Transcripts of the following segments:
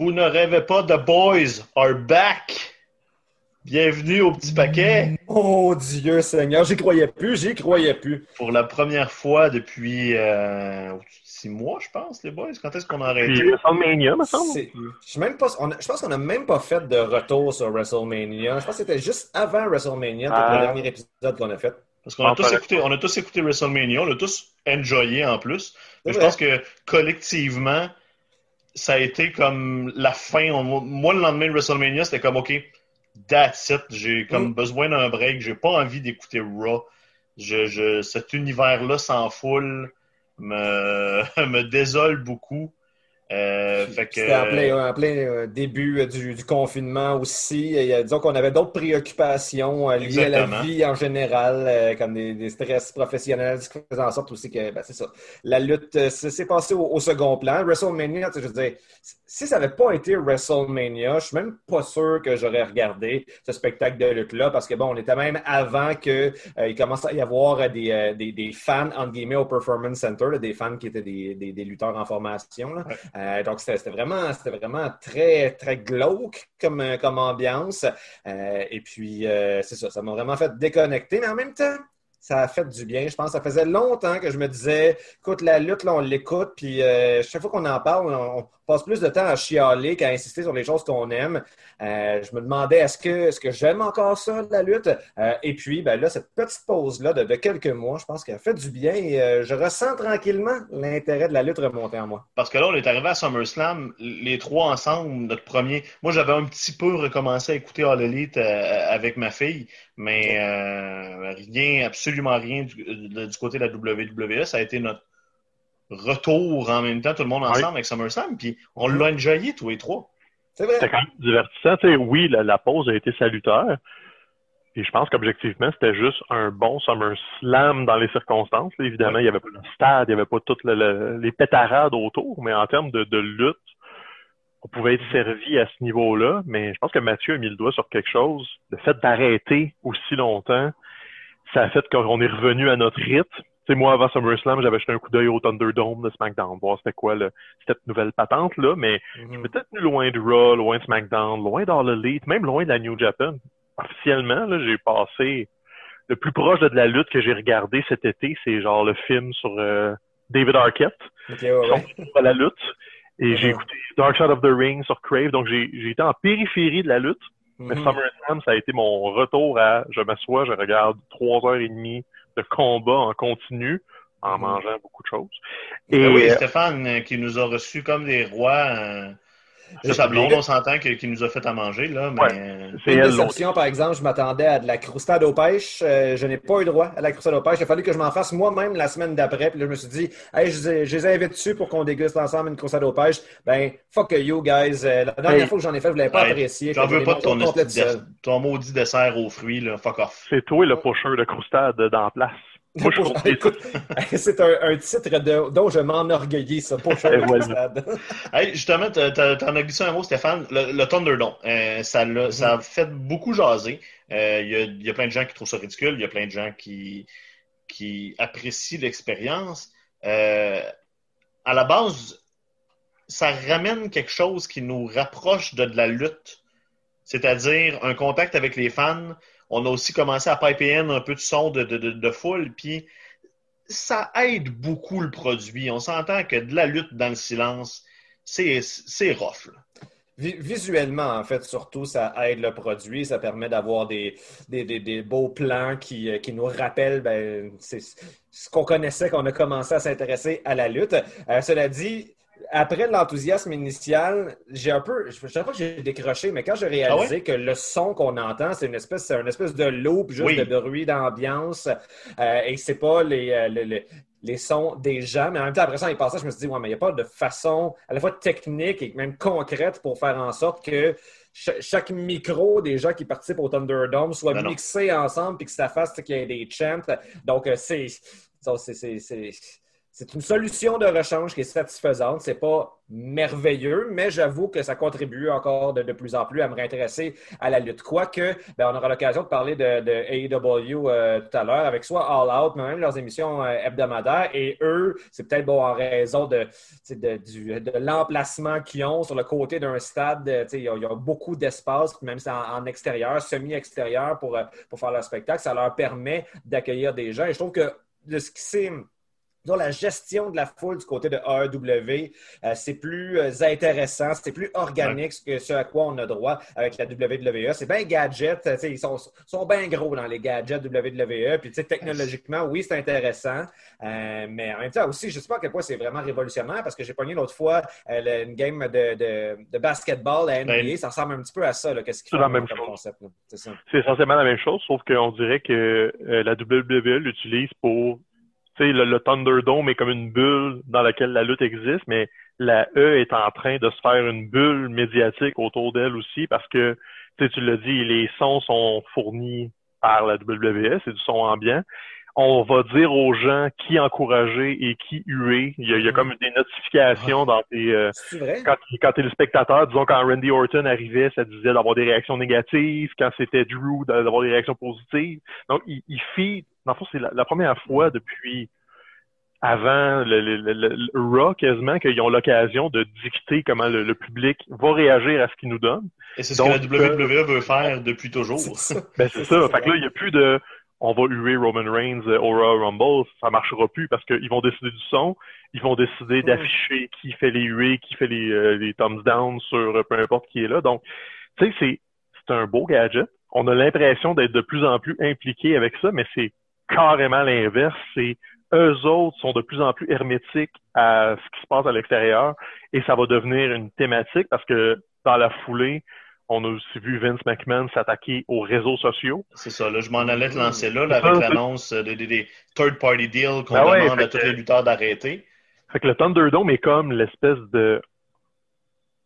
Vous ne rêvez pas, The Boys are back! Bienvenue au petit paquet! Oh Dieu Seigneur, j'y croyais plus, j'y croyais plus. Pour la première fois depuis euh, six mois, je pense, les boys. Quand est-ce qu'on a arrêté? Puis WrestleMania, me semble. Je, même pas, on a- je pense qu'on n'a même pas fait de retour sur WrestleMania. Je pense que c'était juste avant WrestleMania, peut-être Ah. le dernier épisode qu'on a fait. Parce qu'on a, tous écouté, on a tous écouté WrestleMania, on l'a tous enjoyé en plus. Mais je pense que collectivement, ça a été comme la fin. On- moi, le lendemain de WrestleMania, c'était comme OK, that's it. J'ai comme Mm. besoin d'un break. J'ai pas envie d'écouter Raw. Je, je, cet univers-là sans foule me, me désole beaucoup. Euh, C'était en plein, en plein, euh, début euh, du, du confinement aussi. Et, disons qu'on avait d'autres préoccupations liées à la vie en général, comme des, des stress professionnels, ce qui faisait en sorte aussi que, ben, c'est ça, la lutte s'est passée au, au second plan. WrestleMania, tu sais, je veux dire, si ça n'avait pas été WrestleMania, je suis même pas sûr que j'aurais regardé ce spectacle de lutte-là, parce que bon, on était même avant que euh, il commence à y avoir des, des, des fans, entre guillemets, au Performance Center, là, des fans qui étaient des lutteurs en formation. là. Euh, donc, c'était vraiment, vraiment très, très glauque comme, euh, comme ambiance. Euh, et puis, euh, c'est ça, ça m'a vraiment fait déconnecter, mais en même temps, ça a fait du bien. Je pense ça faisait longtemps que je me disais, écoute, la lutte, là, on l'écoute, puis euh, chaque fois qu'on en parle, on, passe plus de temps à chialer qu'à insister sur les choses qu'on aime. Euh, je me demandais, est-ce que, est-ce que j'aime encore ça, la lutte? Euh, et puis, ben là, cette petite pause-là de, de quelques mois, je pense qu'elle a fait du bien et je ressens tranquillement l'intérêt de la lutte remonter en moi. Parce que là, on est arrivé à SummerSlam, les trois ensemble, notre premier. Moi, j'avais un petit peu recommencé à écouter All Elite avec ma fille, mais euh, rien, absolument rien du, de- du côté de la WWE. Ça a été notre retour en même temps, tout le monde ensemble avec SummerSlam, puis on l'a enjoyé tous les trois. C'est vrai. C'était quand même divertissant. Tu sais, oui, la, la pause a été salutaire. Et je pense qu'objectivement, c'était juste un bon SummerSlam dans les circonstances. là. Évidemment, il n'y avait pas le stade, il n'y avait pas toutes le- le- les pétarades autour, mais en termes de, de lutte, on pouvait être servi à ce niveau-là. Mais je pense que Mathieu a mis le doigt sur quelque chose. Le fait d'arrêter aussi longtemps, ça a fait qu'on est revenu à notre rythme. Tu sais, moi, avant SummerSlam, j'avais jeté un coup d'œil au Thunderdome de SmackDown, voir c'était quoi le, cette nouvelle patente-là, mais Mhm. peut-être loin de Raw, loin de SmackDown, loin d'All Elite, même loin de la New Japan. Officiellement, là, j'ai passé le plus proche de, de la lutte que j'ai regardé cet été, c'est genre le film sur euh, David Arquette, ouais, ouais. la lutte. Et j'ai écouté Dark Side of the Ring sur Crave, donc j'ai été en périphérie de la lutte. Mais Mhm. SummerSlam, ça a été mon retour à je m'assois, je regarde trois heures et demie de combat en continu en Mhm. mangeant beaucoup de choses. Et Et oui, euh, Stéphane, euh, qui nous a reçus comme des rois. Euh, Je- sa blonde, on s'entend qui nous a fait à manger, là, mais Ouais. c'est Une elle l'autre. par exemple, je m'attendais à de la croustade aux pêches. Euh, je n'ai pas eu droit à la croustade aux pêches. Il a fallu que je m'en fasse moi-même la semaine d'après. Puis là, je me suis dit, hey, je, les ai- je les invite dessus pour qu'on déguste ensemble une croustade aux pêches. Ben, fuck you, guys. Euh, la dernière Hey. fois que j'en ai fait, vous ne l'avez pas Hey, apprécié. j'en veux je pas de ton, ton maudit dessert aux fruits, là. Fuck off. C'est toi le pusher de croustade dans la place. Moi, je c'est un, un titre de- dont je m'enorgueillis, ça, pour croustade. Hey, justement, t'en as glissé un mot, Stéphane. Le, le Thunderdome, euh, ça, l'a- ça a fait beaucoup jaser. Euh, Il y, a, il y a plein de gens qui trouvent ça ridicule. Il y a plein de gens qui, qui apprécient l'expérience. Euh, à la base, ça ramène quelque chose qui nous rapproche de, de la lutte. C'est-à-dire un contact avec les fans. On a aussi commencé à piper un peu de son de, foule. Puis ça aide beaucoup le produit. On s'entend que de la lutte dans le silence, c'est rough. Visuellement, en fait, surtout, ça aide le produit. Ça permet d'avoir des, beaux plans qui, euh, nous rappellent ben, ce qu'on connaissait quand on a commencé à s'intéresser à la lutte. Euh, cela dit, après l'enthousiasme initial, j'ai un peu, je ne sais pas que j'ai décroché, mais quand j'ai réalisé Ah que le son qu'on entend, c'est une espèce, c'est une espèce de loop juste Oui. de bruit d'ambiance, euh, et c'est pas les, euh, le- le- les sons des gens, mais en même temps, après ça, y passant, je me suis dit, ouais, mais il n'y a pas de façon à la fois technique et même concrète pour faire en sorte que cha- chaque micro des gens qui participent au Thunderdome soit Ben non. mixé ensemble puis que ça fasse qu'il y ait des chants. Donc, euh, c'est- c'est- une solution de rechange qui est satisfaisante. C'est pas merveilleux, mais j'avoue que ça contribue encore de, plus en plus à me réintéresser à la lutte. Quoique, ben, on aura l'occasion de parler de, AEW euh, tout à l'heure avec soit All Out, mais même leurs émissions euh, hebdomadaires. Et eux, c'est peut-être en raison de, l'emplacement qu'ils ont sur le côté d'un stade. Il y, a beaucoup d'espace, même si en, en extérieur, semi-extérieur pour, euh, pour faire leur spectacle. Ça leur permet d'accueillir des gens. Et je trouve que de ce qui s'est la gestion de la foule du côté de AEW, euh, c'est plus euh, intéressant, c'est plus organique que ce à quoi on a droit avec la WWE. C'est bien gadget, ils sont, sont bien gros dans les gadgets WWE. Puis technologiquement, oui, c'est intéressant. Euh, mais en même temps aussi, je ne sais pas à quel point c'est vraiment révolutionnaire parce que j'ai pogné l'autre fois une game de, de, basketball à NBA. Ben, ça ressemble un petit peu à ça. Qu'est-ce même chose. C'est essentiellement la même chose, sauf qu'on dirait que la WWE l'utilise pour le, le Thunderdome est comme une bulle dans laquelle la lutte existe, mais la E est en train de se faire une bulle médiatique autour d'elle aussi parce que, tu l'as dit, les sons sont fournis par la WWE, c'est du son ambiant. On va dire aux gens qui encourager et qui huer. Il y a, il y a comme des notifications dans tes... Euh, quand, quand t'es le spectateur, disons quand Randy Orton arrivait, ça disait d'avoir des réactions négatives. Quand c'était Drew, d'avoir des réactions positives. Donc, il, il fit dans le fond, c'est la, première fois depuis avant le, le, le, Raw quasiment qu'ils ont l'occasion de dicter comment le, public va réagir à ce qu'ils nous donnent. Et c'est ce que la WWE veut faire depuis toujours. Ben, c'est ça. Fait que là, il n'y a plus de on va huer Roman Reigns au Raw Rumble, ça marchera plus parce qu'ils vont décider du son, ils vont décider d'afficher qui fait les huées, qui fait les, euh, les thumbs down sur peu importe qui est là. Donc, tu sais, c'est, c'est un beau gadget. On a l'impression d'être de plus en plus impliqué avec ça, mais c'est carrément l'inverse. C'est eux autres sont de plus en plus hermétiques à ce qui se passe à l'extérieur et ça va devenir une thématique parce que dans la foulée, on a aussi vu Vince McMahon s'attaquer aux réseaux sociaux. C'est ça, là, je m'en allais te lancer là, avec l'annonce des, third-party deals qu'on ben demande à tous les lutteurs d'arrêter. Fait que le Thunderdome est comme l'espèce de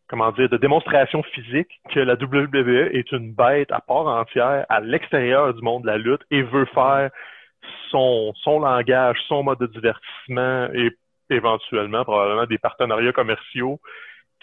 comment dire, de démonstration physique que la WWE est une bête à part entière à l'extérieur du monde de la lutte et veut faire son, son langage, son mode de divertissement et éventuellement probablement des partenariats commerciaux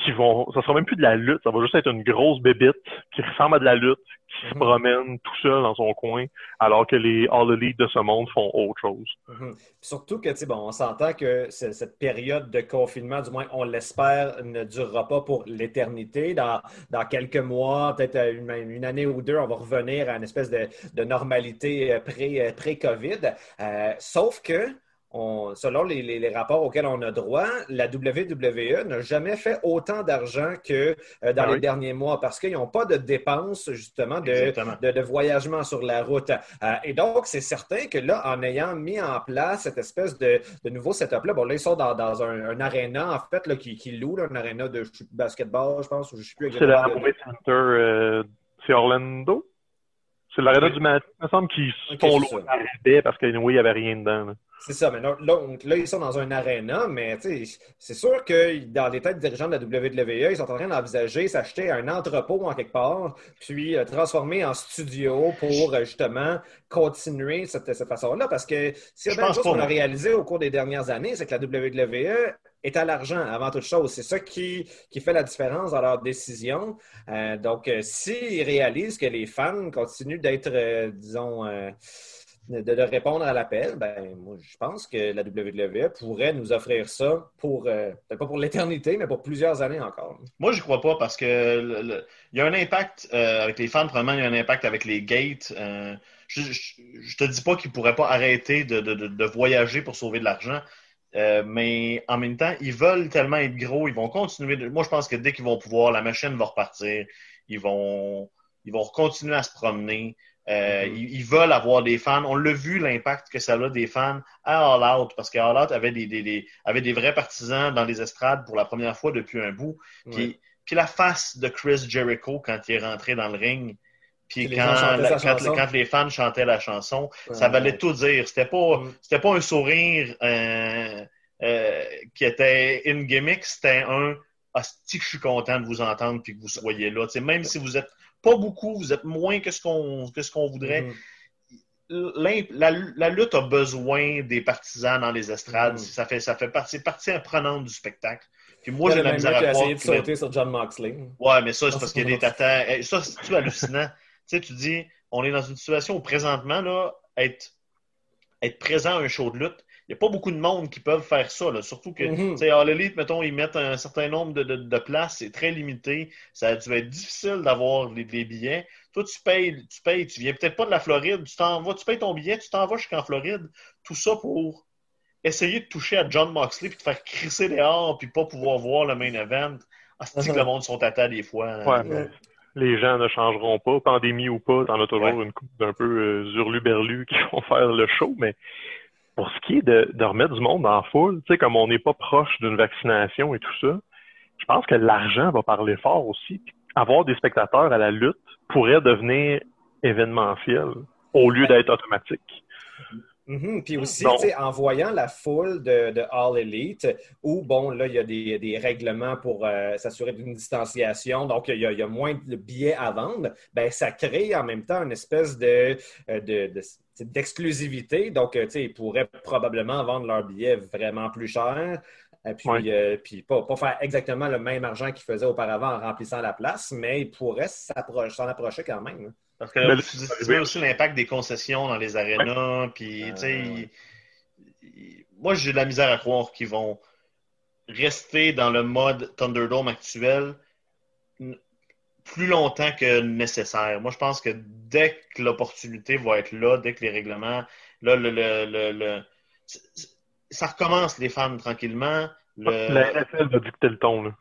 qui vont, ça sera même plus de la lutte, ça va juste être une grosse bébite qui ressemble à de la lutte, qui se mhm. promène tout seul dans son coin, alors que les All Elite de ce monde font autre chose. Mhm. Surtout que, tu bon, on s'entend que cette période de confinement, du moins on l'espère, ne durera pas pour l'éternité. Dans, dans quelques mois, peut-être une, une, année ou deux, on va revenir à une espèce de, de normalité euh, euh, pré-COVID. euh, sauf que selon les, rapports auxquels on a droit, la WWE n'a jamais fait autant d'argent que euh, dans ah les derniers mois parce qu'ils n'ont pas de dépenses, justement, de, voyagement sur la route. Euh, et donc, c'est certain que là, en ayant mis en place cette espèce de, nouveau setup-là, bon, là, ils sont dans, un, un aréna, en fait, là, qui, qui loue, un aréna de basketball, je pense, ou je sais plus exactement. C'est la Center, euh, c'est Orlando? C'est l'aréna du matin, il me semble qu'ils font l'eau parce qu'il n'y avait rien dedans. C'est ça, mais là, là, ils sont dans un aréna, mais c'est sûr que dans les têtes dirigeants de la WWE, ils sont en train d'envisager s'acheter un entrepôt en quelque part, puis euh, transformer en studio pour euh, justement continuer cette, cette façon-là. Parce que si y a chose qu'on a réalisé au cours des dernières années, c'est que la WWE est à l'argent avant toute chose. C'est ça qui, qui fait la différence dans leurs décisions. Euh, donc, s'ils réalisent que les fans continuent d'être, disons, de, répondre à l'appel, ben, moi, je pense que la WWE pourrait nous offrir ça pour, euh, peut-être pas pour l'éternité, mais pour plusieurs années encore. Moi, je crois pas parce que il y a un impact euh, avec les fans, probablement, il y a un impact avec les gates. Euh, je, je, te dis pas qu'ils pourraient pas arrêter de, de, voyager pour sauver de l'argent. mais en même temps, ils veulent tellement être gros, ils vont continuer. Moi, je pense que dès qu'ils vont pouvoir, la machine va repartir. Ils vont, ils vont continuer à se promener. Euh, mm-hmm. ils, veulent avoir des fans. On l'a vu l'impact que ça a des fans à All Out, parce qu'All Out avait des, des, avait des vrais partisans dans les estrades pour la première fois depuis un bout. Puis, puis la face de Chris Jericho quand il est rentré dans le ring, puis quand, quand, les fans chantaient la chanson, ça valait tout dire. C'était pas, mm. c'était pas un sourire euh, euh, qui était une gimmick, c'était un hostie que je suis content de vous entendre puis que vous soyez là. même si vous êtes pas beaucoup, vous êtes moins que ce qu'on que ce qu'on voudrait. La, lutte a besoin des partisans dans les estrades. Mm. Ça fait, ça fait partie, partie imprenante du spectacle. Puis moi, j'ai la misère à croire. essayé de sauter sur John Moxley. Ouais, mais ça, c'est parce qu'il y a des tatans. Eh, ça, c'est hallucinant. tu sais, tu dis, on est dans une situation où présentement, là, être, être présent à un show de lutte, n'y a pas beaucoup de monde qui peuvent faire ça. Là. Surtout que, tu sais, à l'élite, mettons, ils mettent un certain nombre de, de, places, c'est très limité. Ça a dû être difficile d'avoir les, billets. Toi, tu payes, tu payes, tu viens peut-être pas de la Floride, tu t'en vas, tu payes ton billet, tu t'en vas jusqu'en Floride. Tout ça pour essayer de toucher à John Moxley puis de faire crisser dehors puis pas pouvoir voir le main event. Ah, c'est que le monde sont à des fois. Hein. Ouais, les gens ne changeront pas, pandémie ou pas, t'en as toujours une coupe d'un peu euh, zurlu-berlu qui vont faire le show, mais pour ce qui est de, de remettre du monde en foule, tu sais, comme on n'est pas proche d'une vaccination et tout ça, je pense que l'argent va parler fort aussi. avoir des spectateurs à la lutte pourrait devenir événementiel au lieu d'être automatique. Mm-hmm. Puis aussi, en voyant la foule de, de, All Elite, où, bon, là, il y a des, des règlements pour euh, s'assurer d'une distanciation, donc il y, a, il y, a, moins de billets à vendre, ben ça crée en même temps une espèce de, euh, de, de d'exclusivité. Donc, euh, tu sais, ils pourraient probablement vendre leurs billets vraiment plus cher. Et puis, puis pas, pas, faire exactement le même argent qu'ils faisaient auparavant en remplissant la place, mais ils pourraient s'en approcher quand même. Hein. Parce que tu dis aussi l'impact des concessions dans les arénas. Puis, tu sais, moi, j'ai de la misère à croire qu'ils vont rester dans le mode Thunderdome actuel plus longtemps que nécessaire. Moi, je pense que dès que l'opportunité va être là, dès que les règlements, là, le, le, le, ça recommence les fans tranquillement. la NFL va dicter le ton. Là.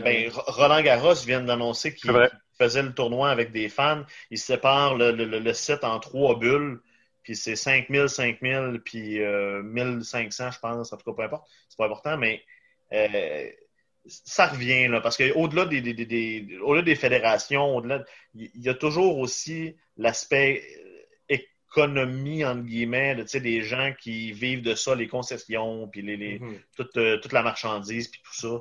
Ben, Roland Garros vient d'annoncer qu'il faisait le tournoi avec des fans. Il sépare le, le, le site en trois bulles. Puis c'est 5000, 5000, puis euh, 1500, je pense. En tout cas, peu importe. C'est pas important, mais euh, ça revient, là. Parce qu'au-delà des, des, des, au-delà des fédérations, au-delà, il y a toujours aussi l'aspect euh, économie, entre guillemets, sais des gens qui vivent de ça, les concessions, puis les, les mm-hmm. toute, euh, toute la marchandise, puis tout ça.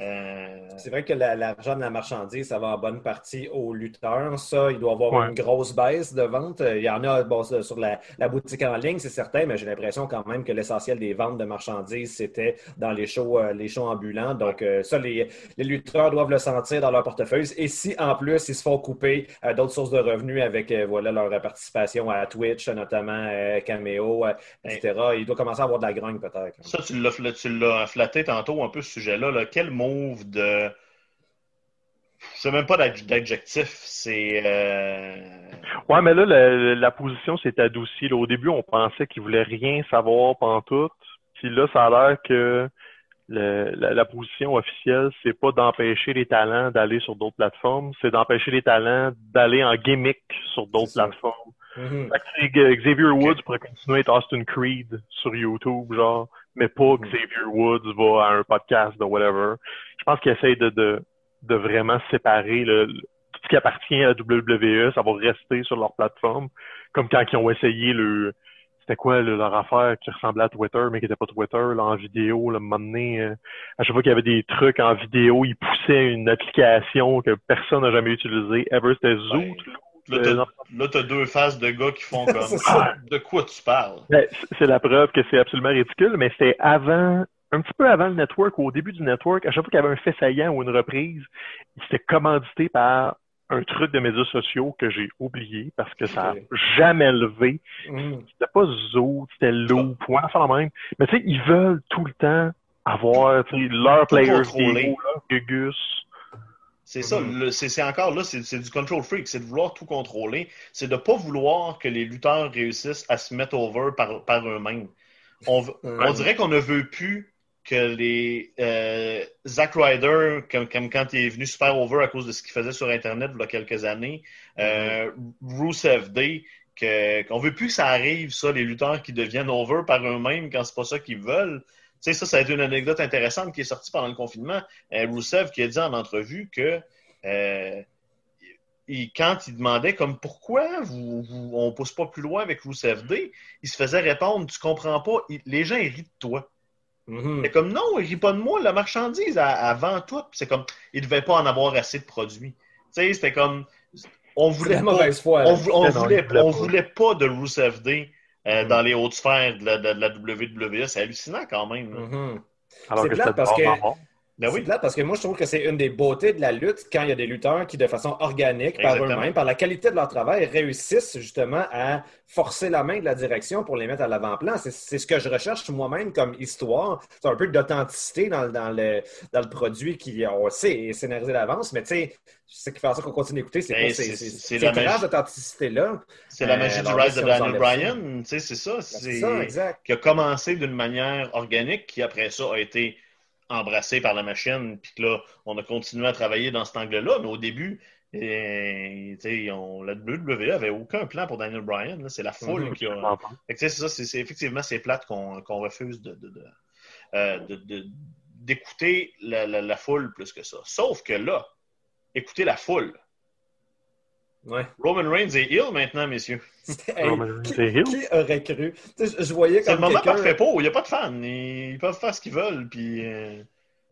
Euh, c'est vrai que l'argent de la marchandise, ça va en bonne partie aux lutteurs. Ça, il doit y avoir une grosse baisse de vente. Il y en a bon, sur la, boutique en ligne, c'est certain, mais j'ai l'impression quand même que l'essentiel des ventes de marchandises, c'était dans les shows, euh, les shows ambulants. Donc, euh, ça, les, lutteurs doivent le sentir dans leur portefeuille. Et si, en plus, ils se font couper d'autres sources de revenus avec voilà, leur participation à Twitch, notamment Cameo, etc., il doit commencer à avoir de la grogne peut-être. Ça, tu l'as flatté tantôt un peu ce sujet-là. Là. Quel move de. Sais même pas d'adjectif. C'est. Euh... Ouais, mais là, la, position s'est adoucie. Au début, on pensait qu'il voulait rien savoir tout. Puis là, ça a l'air que la, position officielle, c'est pas d'empêcher les talents d'aller sur d'autres plateformes, c'est d'empêcher les talents d'aller en gimmick sur d'autres plateformes. Mm-hmm. Xavier Woods pourrait continuer à être Austin Creed sur YouTube, genre mais pas que Xavier Woods va à un podcast de whatever. Je pense qu'ils essayent de, de, de, vraiment séparer le, tout ce qui appartient à la WWE, ça va rester sur leur plateforme. Comme quand ils ont essayé le c'était quoi leur affaire qui ressemblait à Twitter, mais qui n'était pas Twitter, là, en vidéo, là, un euh, à chaque fois qu'il y avait des trucs en vidéo, ils poussaient une application que personne n'a jamais utilisée. Ever, c'était Zoot, Là, t'as deux faces de gars qui font comme ah, de quoi tu parles? Ben, c'est la preuve que c'est absolument ridicule, mais c'était avant, un petit peu avant le network, au début du network, à chaque fois qu'il y avait un fait saillant ou une reprise, il s'était commandité par un truc de médias sociaux que j'ai oublié parce que ça n'a jamais levé. Mm. C'était pas Zo, c'était Lou, point, enfin même. Mais tu sais, ils veulent tout le temps avoir leur players là, Gugus. C'est ça, mm-hmm. c'est encore là, c'est du control freak, c'est de vouloir tout contrôler, c'est de ne pas vouloir que les lutteurs réussissent à se mettre over par, par eux-mêmes. On, on, dirait qu'on ne veut plus que les euh, Zack Ryder, comme, quand il est venu super over à cause de ce qu'il faisait sur Internet il y a quelques années, euh, mm-hmm. Rusev Day, qu'on veut plus que ça arrive, ça, les lutteurs qui deviennent over par eux-mêmes quand c'est pas ça qu'ils veulent sais, ça, ça a été une anecdote intéressante qui est sortie pendant le confinement. Euh, Rousseff qui a dit en entrevue que euh, quand il demandait comme pourquoi vous, on ne pousse pas plus loin avec Rousseff D, il se faisait répondre Tu comprends pas, les gens ils rient de toi. Mm-hmm. C'est comme non, ils rient pas de moi, la marchandise avant tout. C'est comme il devait pas en avoir assez de produits. Tu sais, c'était comme on voulait la pas, mauvaise foi. là. on, on voulait, il voulait on pas. voulait pas de Rusev Day euh, Mhm. dans les hautes sphères de la, de la WWE. C'est hallucinant quand même. là. Mhm. Alors C'est que plate parce que-. Ben C'est oui. plate parce que moi, je trouve que c'est une des beautés de la lutte quand il y a des lutteurs qui, de façon organique, par eux-mêmes, par la qualité de leur travail, réussissent justement à forcer la main de la direction pour les mettre à l'avant-plan. C'est c'est ce que je recherche moi-même comme histoire. C'est un peu d'authenticité dans, le- dans le, dans le produit qui, on le sait, est scénarisé d'avance, mais tu sais, ce qui fait en sorte qu'on continue d'écouter, c'est Ben, c'est- c'est la traces magie. d'authenticité-là. C'est la Euh, magie du alors, Rise de Daniel Bryan. Tu sais, c'est ça. Ben, C'est C'est ça, exact. qui a commencé d'une manière organique, qui après ça a été embrassé par la machine, puis que là, on a continué à travailler dans cet angle-là, mais au début, eh, tu sais, on- la WWE avait aucun plan pour Daniel Bryan. C'est la foule Mhm. qui a. Fait que, c'est ça, c'est, c'est- effectivement, c'est plate qu'on, qu'on refuse de, de- de- euh, d'écouter la, la- la foule plus que ça. Sauf que là, écoutez la foule. Ouais. Roman Reigns est ill maintenant, messieurs. Hey, mais qui, c'est heel. qui aurait cru? Je, je voyais C'est le comme moment parfait pour. Il n'y a pas de fans. Ils, ils peuvent faire ce qu'ils veulent. Puis, euh,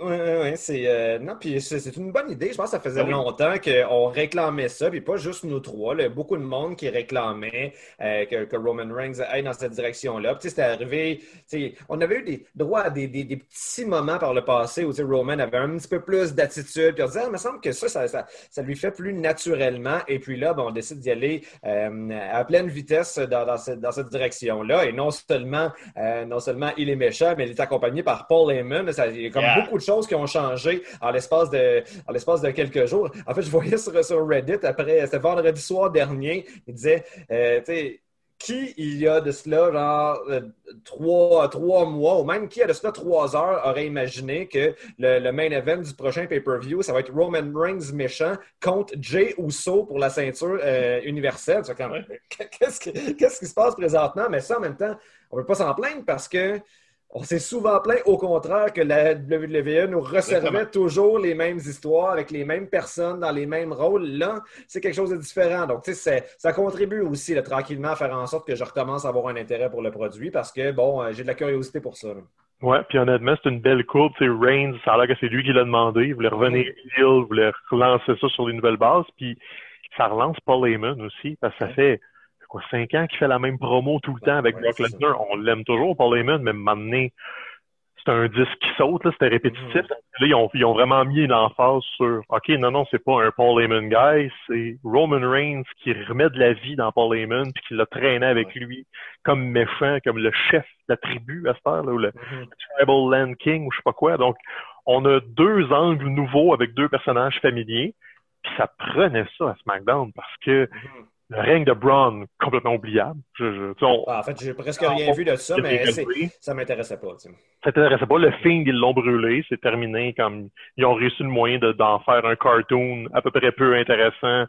Oui, oui, c'est euh, non, puis c'est une bonne idée. Je pense que ça faisait Ah oui. longtemps qu'on réclamait ça, puis pas juste nous trois. là. beaucoup de monde qui réclamait euh, que, que Roman Reigns aille dans cette direction-là. Puis, C'était arrivé, on avait eu des droits à des, des- des petits moments par le passé où Roman avait un petit peu plus d'attitude, puis on disait, ah, il me semble que ça ça, ça, ça lui fait plus naturellement. Et puis là, ben, on décide d'y aller euh, à pleine vitesse dans, dans cette, dans cette direction-là. Et non seulement, non seulement il est méchant, mais il est accompagné par Paul Heyman. Ça, il y a comme Yeah. beaucoup de choses qui ont changé en l'espace de, en l'espace de quelques jours. En fait, je voyais sur, sur Reddit après, c'était vendredi soir dernier, il disait, euh, tu sais, qui il y a de cela, genre euh, trois, trois mois, ou même qui il y a de cela trois heures, aurait imaginé que le, le main event du prochain pay-per-view, ça va être Roman Reigns méchant contre Jay Uso pour la ceinture euh, universelle. Qu'est-ce, qui, qu'est-ce qui se passe présentement? Mais ça, en même temps, on ne peut pas s'en plaindre parce que on s'est souvent plaint, au contraire, que la WWE nous resservait Exactement. toujours les mêmes histoires avec les mêmes personnes dans les mêmes rôles. Là, c'est quelque chose de différent. Donc, tu sais, ça contribue aussi là, tranquillement à faire en sorte que je recommence à avoir un intérêt pour le produit parce que, bon, euh, j'ai de la curiosité pour ça. là. Ouais, puis honnêtement, c'est une belle courbe. C'est Reigns, ça a l'air que c'est lui qui l'a demandé. Il voulait revenir heel, il voulait relancer ça sur les nouvelles bases. Puis ça relance Paul Heyman aussi, parce que ça fait quoi, cinq ans qu'il fait la même promo tout le temps avec Ouais, Brock. Lesnar. On l'aime toujours, Paul Heyman, mais maintenant, c'est un disque qui saute, c'était répétitif. Mhm. Là, ils ont, ils ont vraiment mis l'emphase sur OK, non, non, c'est pas un Paul Heyman guy, c'est Roman Reigns qui remet de la vie dans Paul Heyman puis qui l'a traîné avec Ouais. lui comme méchant, comme le chef de la tribu à cette heure, là, ou le Mhm. Tribal Land King ou je sais pas quoi. Donc, on a deux angles nouveaux avec deux personnages familiers. Puis ça prenait ça à SmackDown parce que Mhm. Le règne de Braun, complètement oubliable. Je, je, tu sais, on, Ah, en fait, j'ai presque rien vu de ça, mais ça m'intéressait pas. tu sais. ça t'intéressait pas. Le Fiend, ils l'ont brûlé. C'est terminé comme ils ont réussi le moyen de- d'en faire un cartoon à peu près peu intéressant.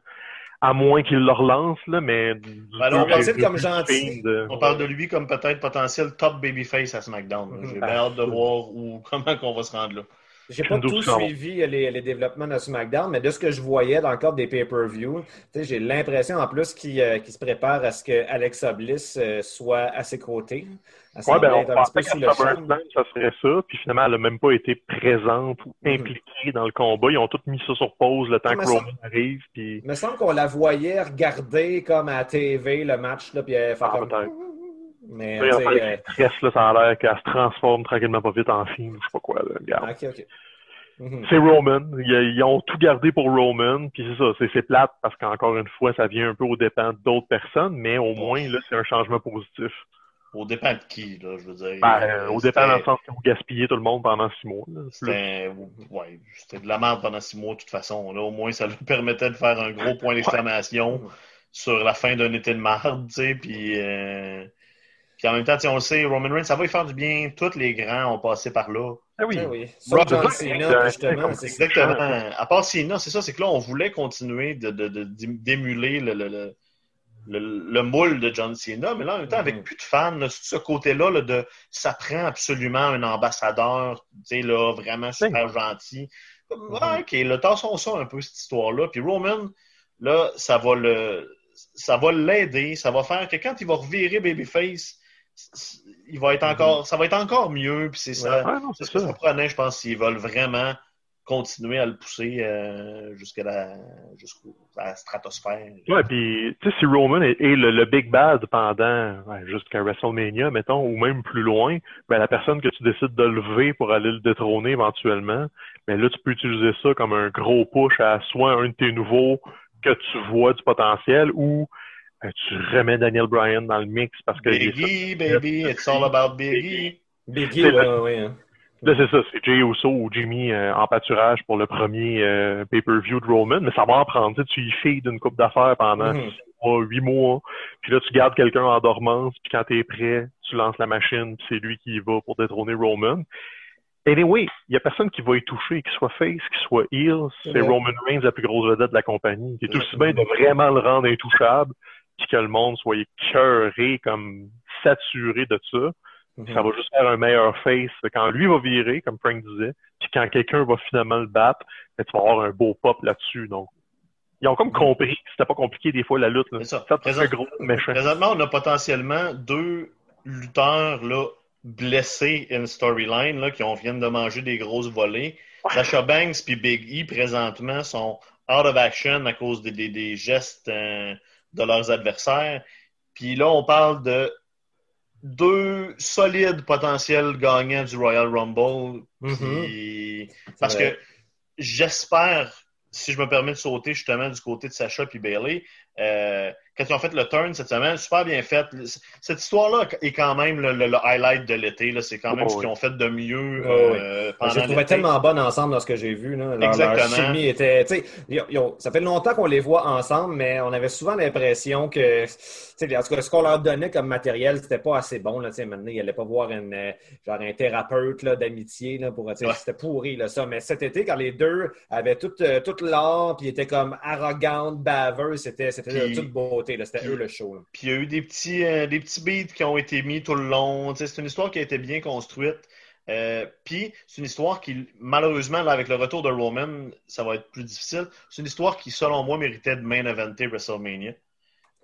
À moins qu'ils le relancent, là, mais. Ben là, on parle du- comme du gentil. Fiend, On parle de lui comme peut-être potentiel top babyface à SmackDown. J'ai bien hâte de voir où, comment qu'on va se rendre là. J'ai pas tout suivi les, les développements de SmackDown, mais de ce que je voyais dans le cadre des pay-per-view, j'ai l'impression en plus qu'il euh, qu'il se prépare à ce que Alexa Bliss euh, soit à ses côtés. Semble ben, on pensait qu'à. SummerSlam, ça serait ça, puis finalement, elle a même pas été présente ou Mhm. impliquée dans le combat. Ils ont tout mis ça sur pause le temps que Roman arrive, puis... Il me semble qu'on la voyait regarder comme à TV le match, là, puis elle fait Ah, comme... Mais, Oui, enfin, stress, là, ça a l'air qu'elle se transforme tranquillement pas vite en film, je sais pas quoi, là, regarde. euh, OK. Mhm. C'est Roman. Ils, ils ont tout gardé pour Roman, puis c'est ça, c'est, c'est plate parce qu'encore une fois, ça vient un peu aux dépens d'autres personnes, mais au moins, là, c'est un changement positif. Au dépend de qui, là, je veux dire? Ben, euh, au dépend dans le sens qu'ils ont gaspillé tout le monde pendant six mois. C'était ouais, c'était de la merde pendant six mois, de toute façon. Là, au moins, ça lui permettait de faire un gros point d'exclamation Ouais. sur la fin d'un été de marde, tu sais, puis... euh, Puis en même temps, on le sait, Roman Reigns, ça va y faire du bien. Tous les grands ont passé par là. Ah oui. Ah oui. Rock- John Cena, justement. ça. Exactement. À part Cena, c'est ça, c'est que là, on voulait continuer de, de- de- d'émuler le, le, le, le- le moule de John Cena, mais là, en même temps, avec Mhm. plus de fans, là, ce côté-là là, de ça prend absolument un ambassadeur, tu sais, là, vraiment super gentil. Comme, Mhm. ah, ok, là, tassons ça un peu, cette histoire-là. Puis Roman, là, ça va le ça va l'aider, ça va faire que quand il va revirer Babyface, il va être encore, ça va être encore mieux, puis c'est ça. C'est ce que ça. prenait, je pense, s'ils veulent vraiment continuer à le pousser euh, jusqu'à la, la stratosphère. Ouais, puis tu sais, si Roman est, le, big bad pendant jusqu'à WrestleMania, mettons, ou même plus loin, ben la personne que tu décides de lever pour aller le détrôner éventuellement, ben là, tu peux utiliser ça comme un gros push à soit un de tes nouveaux que tu vois du potentiel ou tu remets Daniel Bryan dans le mix parce que. Biggie, baby, it's all about Biggie. Biggie, oui, oui. Hein. Là, c'est ça, c'est Jay Uso ou Jimmy euh, en pâturage pour le premier euh, pay-per-view de Roman, mais ça va en prendre. Tu y fais d'une coupe d'affaires pendant mm huit mois, puis là, tu gardes quelqu'un en dormance, puis quand t'es prêt, tu lances la machine, puis c'est lui qui y va pour détrôner Roman. Anyway, il y a personne qui va y toucher, qu'il soit face, qu'il soit heel. C'est Roman Reigns, la plus grosse vedette de la compagnie. C'est aussi bien de vraiment le rendre intouchable, puis que le monde soit écœuré, comme saturé de ça. Ça va juste faire un meilleur face quand lui va virer, comme Frank disait, puis quand quelqu'un va finalement le battre, ben, tu vas avoir un beau pop là-dessus. Donc, ils ont comme compris que c'était pas compliqué des fois la lutte. C'est ça. gros méchant. Présentement, on a potentiellement deux lutteurs là, blessés in storyline là, qui ont, viennent de manger des grosses volées. Sasha Banks et Big E présentement sont out of action à cause des, des, gestes euh, de leurs adversaires. Puis là, on parle de deux solides potentiels gagnants du Royal Rumble. Mm-hmm. Parce que j'espère, si je me permets de sauter justement du côté de Sacha puis Bailey, euh, quand ils ont fait le turn cette semaine, super bien fait. Cette histoire-là est quand même le, highlight de l'été. C'est quand même oh, ce qu'ils ont fait de mieux euh, pendant Je les trouvais tellement bonnes ensemble dans ce que j'ai vu. Là. Exactement. chimie était... ça fait longtemps qu'on les voit ensemble, mais on avait souvent l'impression que ce qu'on leur donnait comme matériel, c'était pas assez bon. Là, maintenant, ils n'allaient pas voir une, euh, genre un thérapeute d'amitié pour c'était pourri là, ça. Mais cet été, quand les deux avaient tout, euh, tout l'art, puis étaient comme arrogantes, baveux, c'était de toute beauté. C'était eux le show. Puis il y a eu des petits, euh, des petits beats qui ont été mis tout le long. C'est une histoire qui a été bien construite. Euh, puis c'est une histoire qui, malheureusement, avec le retour de Roman, ça va être plus difficile. C'est une histoire qui, selon moi, méritait de main eventer WrestleMania.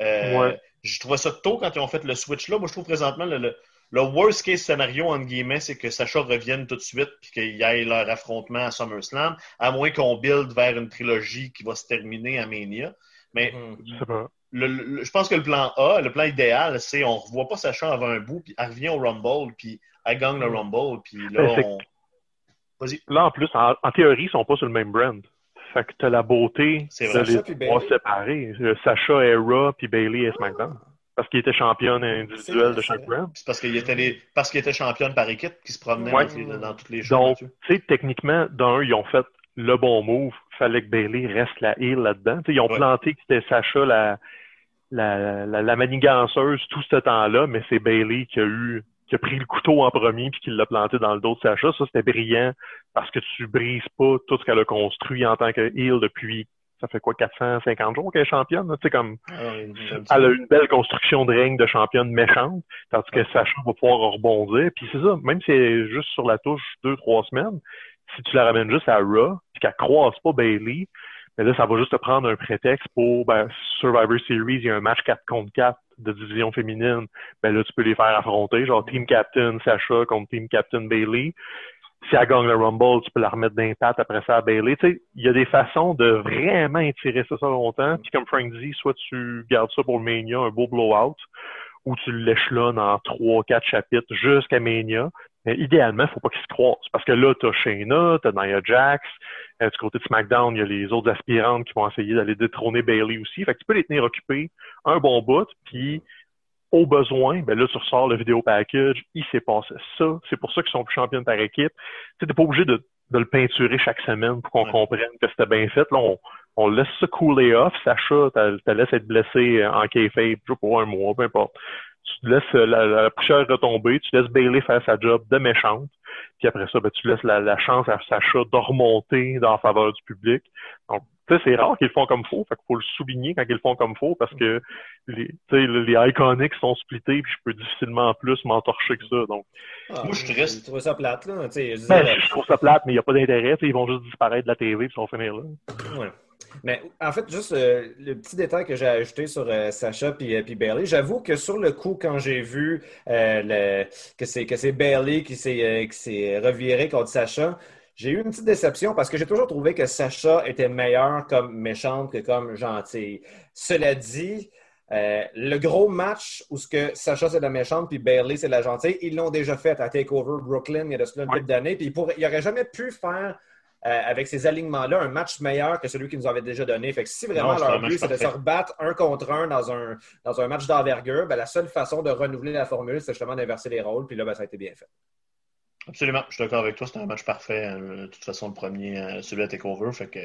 Euh, Je trouvais ça tôt quand ils ont fait le switch là. Moi, je trouve présentement le, le, worst case scénario, entre guillemets, c'est que Sacha revienne tout de suite puis qu'il y ait leur affrontement à SummerSlam, à moins qu'on build vers une trilogie qui va se terminer à Mania. Mais mm-hmm. je pense que le plan A, le plan idéal, c'est on ne revoit pas Sacha avant un bout, puis elle revient au Rumble, puis elle gagne le mm. Rumble, puis là, ben, on... Vas-y. Là, en plus, en, théorie, ils ne sont pas sur le même brand. Fait que t'as la beauté de les trois séparés. Sacha est Raw, puis Bailey est SmackDown. Parce qu'il était championne individuelle de chaque brand. C'est parce qu'il était, les... parce qu'il était championne par équipe qui se promenait dans, toutes les choses. Donc, tu sais, techniquement, d'un, ils ont fait le bon move. Fallait que Bailey reste la heel là-dedans. ils ont planté que c'était Sacha la, la, la, maniganceuse tout ce temps-là, mais c'est Bailey qui a eu qui a pris le couteau en premier puis qui l'a planté dans le dos de Sacha. Ça, c'était brillant parce que tu brises pas tout ce qu'elle a construit en tant que heel depuis ça fait quoi 450 jours qu'elle est championne, tu sais comme ah elle a une belle construction de règne de championne méchante, tandis que Sacha va pouvoir rebondir. Puis c'est ça, même si c'est juste sur la touche deux trois semaines, si tu la ramènes juste à Raw, puis qu'elle croise pas Bailey, mais là, ça va juste te prendre un prétexte pour ben, Survivor Series, il y a un match 4 contre 4 de division féminine. Ben là, tu peux les faire affronter, genre Team Captain Sacha contre Team Captain Bailey. Si elle gagne le Rumble, tu peux la remettre d'impact après ça à Bailey. Tu sais, il y a des façons de vraiment étirer ça, ça longtemps. Puis comme Frank dit, soit tu gardes ça pour le Mania, un beau blowout, ou tu l'échelonnes en trois, quatre chapitres jusqu'à Mania. Mais idéalement, il ne faut pas qu'ils se croisent. Parce que là, tu as Shayna, tu as Nia Jax. Euh, du côté de SmackDown, il y a les autres aspirantes qui vont essayer d'aller détrôner Bailey aussi. Fait que tu peux les tenir occupés un bon bout, puis au besoin, ben là, tu ressors le vidéo package, il s'est passé ça. C'est pour ça qu'ils sont plus champions par équipe. Tu n'es pas obligé de, le peinturer chaque semaine pour qu'on comprenne que c'était bien fait. Là, on, on laisse ça couler off. Sacha, tu laisses être blessé en kayfabe pour un mois, peu importe tu laisses la, la poussière retomber, tu laisses Bailey faire sa job de méchante, puis après ça, ben, tu laisses la, chance à Sacha de remonter dans la faveur du public. Donc, tu sais, c'est rare qu'ils le font comme faux, fait qu'il faut le souligner quand ils le font comme faux, parce que les, les iconics sont splittés, puis je peux difficilement plus m'entorcher que ça. Donc, ah, moi, je suis triste. Je trouve ça plate, là. Je, ben, je trouve ça plate, mais il n'y a pas d'intérêt. Ils vont juste disparaître de la TV, puis ils vont finir là. Ouais. Mais en fait, juste euh, le petit détail que j'ai ajouté sur euh, Sacha puis, euh, puis Bailey, j'avoue que sur le coup, quand j'ai vu le, que c'est que c'est Bailey qui s'est reviré contre Sacha, J'ai eu une petite déception parce que j'ai toujours trouvé que Sacha était meilleure comme méchante que comme gentille. Cela dit, euh, le gros match où ce que Sacha c'est la méchante puis Bailey c'est la gentille, ils l'ont déjà fait à Takeover Brooklyn il y a de cela une couple d'années. Puis il n'aurait jamais pu faire euh, avec ces alignements-là un match meilleur que celui qu'ils nous avait déjà donné. Fait que si vraiment leur but c'est de se rebattre un contre un dans un, dans un match d'envergure, ben, la seule façon de renouveler la formule, c'est justement d'inverser les rôles. Puis là, ben, ça a été bien fait. Absolument, je suis d'accord avec toi. C'était un match parfait. Euh, de toute façon, le premier, euh, celui à Takeover. Fait que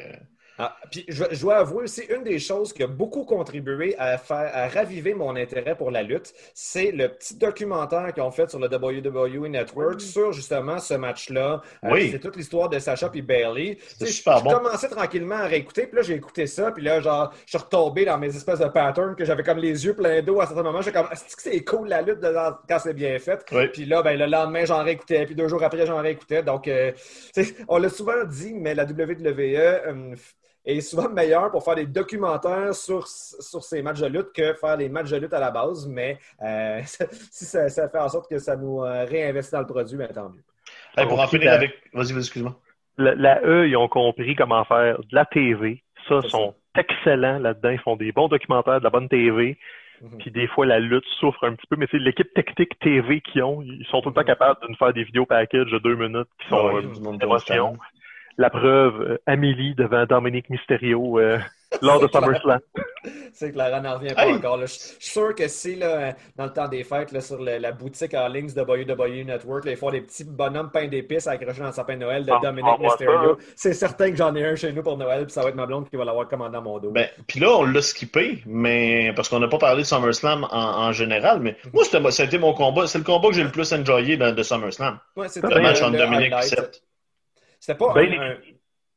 ah, puis je, dois avouer aussi, une des choses qui a beaucoup contribué à, faire, à raviver mon intérêt pour la lutte, c'est le petit documentaire qu'ils ont fait sur le WWE Network sur justement ce match-là. Euh, oui. c'est toute l'histoire de Sacha puis Bailey. C'est super bon. J'ai commencé tranquillement à réécouter, puis là j'ai écouté ça, puis là genre je suis retombé dans mes espèces de patterns que j'avais comme les yeux pleins d'eau à certains moments. J'étais comme est-ce que c'est cool la lutte quand c'est bien fait? Puis là ben le lendemain j'en réécoutais, puis deux jours après j'en réécoutais. Donc euh, on l'a souvent dit, mais la WWE est souvent meilleur pour faire des documentaires sur, sur ces matchs de lutte que faire des matchs de lutte à la base. Mais euh, si ça, fait en sorte que ça nous euh, réinvestit dans le produit, bien tant mieux. pour en finir avec. Vas-y, vas-y, excuse-moi. La, E, ils ont compris comment faire de la TV. Ça, ils sont excellents là-dedans. Ils font des bons documentaires, de la bonne TV. Mhm. Puis des fois, la lutte souffre un petit peu, mais c'est l'équipe technique TV qu'ils ont. Ils sont tout le temps mhm. capables de nous faire des vidéos package de deux minutes qui sont euh, la preuve, euh, Amélie devant Dominique Mysterio euh, lors de SummerSlam. c'est que la n'en revient pas encore. Je suis sûr que si, là, dans le temps des fêtes, là, sur la boutique en ligne de WWE Network, ils font des petits bonhommes peints d'épices accrochés dans le sapin de Noël de ah, Dominique Mysterio. C'est certain que j'en ai un chez nous pour Noël, puis ça va être ma blonde qui va l'avoir commandé à mon dos. Ben, puis là, on l'a skippé, mais parce qu'on n'a pas parlé de SummerSlam en, général, mais moi, c'était mon combat. C'est le combat que j'ai le plus enjoyé de, SummerSlam. Ouais, le match entre Dominique et Seth. C'était pas ben, un,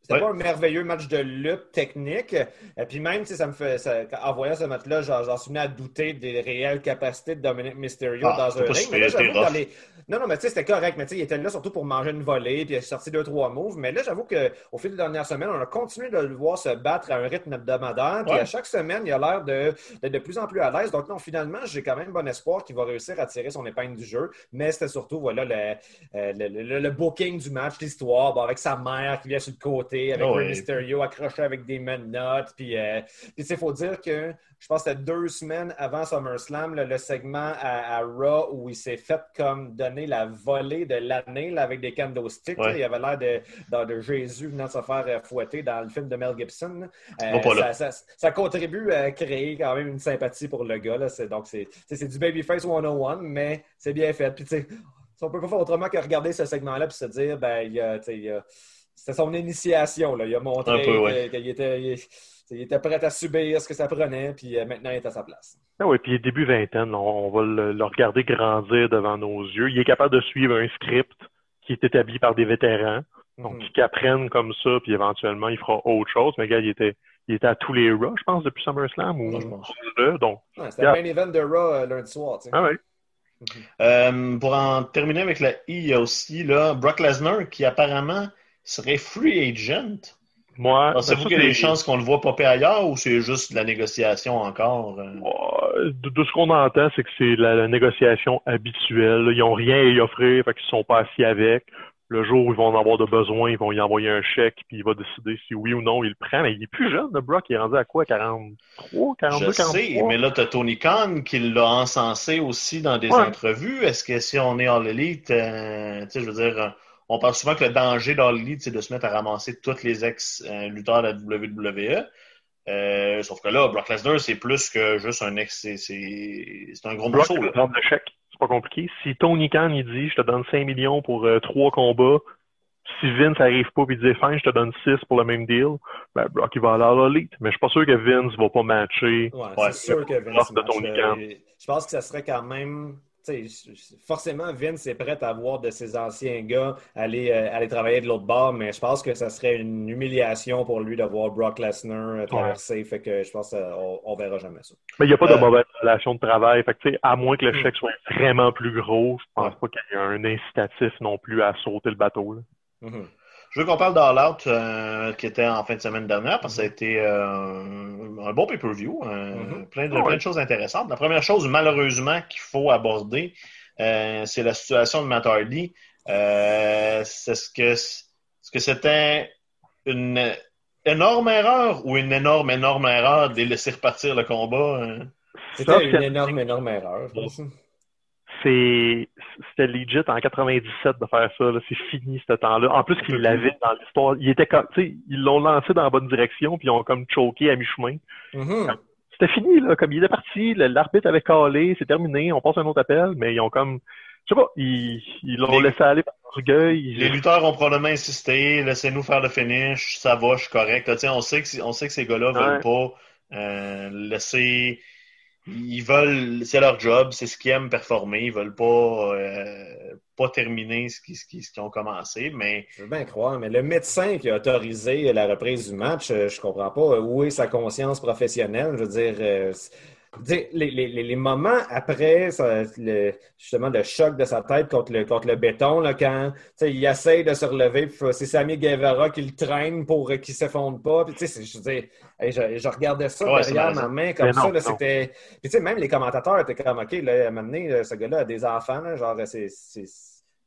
c'était pas un merveilleux match de lutte technique. Et puis même, ça me fait, en voyant ce match-là, j'en suis venu à douter des réelles capacités de Dominic Mysterio ah, dans un ring. Mais là, dans les... Non, non, mais tu sais, c'était correct. Mais tu sais, il était là surtout pour manger une volée, puis il a sorti deux, trois moves. Mais là, j'avoue qu'au fil des dernières semaines, on a continué de le voir se battre à un rythme hebdomadaire. Puis à chaque semaine, il a l'air d'être de, de, plus en plus à l'aise. Donc non, finalement, j'ai quand même bon espoir qu'il va réussir à tirer son épingle du jeu. Mais c'était surtout, voilà, le, euh, le, le, booking du match, l'histoire, avec sa mère qui vient sur le côté avec oh, Mysterio accroché avec des menottes. Puis, euh, puis il faut dire que je pense que c'était deux semaines avant SummerSlam, le segment à, Raw où il s'est fait comme donner la volée de l'année avec des candlesticks. Il avait l'air de, de, Jésus venant se faire euh, fouetter dans le film de Mel Gibson. Euh, ça, ça, contribue à créer quand même une sympathie pour le gars. Là. Donc, c'est du Babyface 101, mais c'est bien fait. Puis, on peut pas faire autrement que regarder ce segment-là et se dire, ben, il y a c'était son initiation. Là. Il a montré qu'il était, il, était, prêt à subir ce que ça prenait, puis euh, maintenant il est à sa place. Ah oui, puis début vingtaine, on, va le, regarder grandir devant nos yeux. Il est capable de suivre un script qui est établi par des vétérans, donc mm qui apprennent comme ça, puis éventuellement il fera autre chose. Mais gars, il était, il était à tous les Raw, je pense, depuis SummerSlam ou donc. c'était un event de Raw euh, lundi soir. Ah oui. Mhm. Euh, pour en terminer avec la I, il y a aussi là, Brock Lesnar qui apparemment serait free agent. Moi, Pensez-vous qu'il y a des chances qu'on le voit popper ailleurs ou c'est juste de la négociation encore? Euh? De, ce qu'on entend, c'est que c'est la, négociation habituelle. Ils n'ont rien à y offrir, fait qu'ils ne sont pas assis avec. Le jour où ils vont en avoir de besoin, ils vont y envoyer un chèque, puis il va décider si oui ou non il le prend. Mais il est plus jeune, le Brock. Il est rendu à quoi? 43, 42, Je sais, mais là, tu as Tony Khan qui l'a encensé aussi dans des entrevues. Est-ce que si on est en l'élite, euh, tu sais, je veux dire on parle souvent que le danger dans le lead, c'est de se mettre à ramasser tous les ex-lutteurs de la WWE. Euh, sauf que là, Brock Lesnar, c'est plus que juste un ex. C'est un gros morceau. Là. de chèque. C'est pas compliqué. Si Tony Khan, il dit, je te donne 5 millions pour euh, trois combats, si Vince n'arrive pas et il dit, fin, je te donne 6 pour le même deal, ben, Brock, il va aller à l'élite. Mais je suis pas sûr que Vince va pas matcher. Ouais, c'est sûr que Vince de Tony Khan. Je pense que ça serait quand même forcément, Vince est prêt à voir de ses anciens gars aller, euh, aller travailler de l'autre bord, mais je pense que ça serait une humiliation pour lui de voir Brock Lesnar traverser. Fait que je pense qu'on ne verra jamais ça. Mais il n'y a pas de euh, mauvaise relation de travail. Fait que, à moins que le hmm. chèque soit vraiment plus gros, je pense pas qu'il y ait un incitatif non plus à sauter le bateau. Hmm. Je veux qu'on parle d'All Out euh, qui était en fin de semaine dernière parce que ça a été euh, un bon pay-per-view. Euh, mm-hmm. plein, de, ah plein de choses intéressantes. La première chose, malheureusement, qu'il faut aborder, c'est la situation de Matt Hardy. c'est ce que est-ce que c'était une énorme erreur ou une énorme, énorme erreur de laisser repartir le combat? Hein? C'était une énorme, énorme erreur, je pense. C'était legit en 97 de faire ça. C'est fini ce temps-là. En plus qu'il l'avait dans l'histoire. Il était comme, ils l'ont lancé dans la bonne direction puis ils ont comme choqué à mi-chemin. Mm-hmm. C'était fini, là. Comme il était parti, l'arbitre avait calé, c'est terminé, on passe un autre appel, mais ils ont comme je sais pas, ils l'ont laissé aller par orgueil. Les lutteurs ont probablement insisté, laissez-nous faire le finish, ça va, je suis correct. on, sait que, on sait que ces gars-là veulent pas euh, laisser. Ils veulent, c'est leur job, c'est ce qu'ils aiment performer, ils veulent pas, euh, pas terminer ce qu'ils ce ont commencé, mais... Je veux bien croire, mais le médecin qui a autorisé la reprise du match, euh, je comprends pas où est sa conscience professionnelle. Je veux dire, les, les, les, moments après, le, justement, le choc de sa tête contre le, contre le béton, là, quand il essaie de se relever, c'est Sami Guevara qui le traîne pour qu'il ne s'effondre pas. Puis, je, je, je, regardais ça derrière ma main comme ça. C'était... Puis, même les commentateurs étaient comme, OK, là, à un moment donné, ce gars-là a des enfants. genre, c'est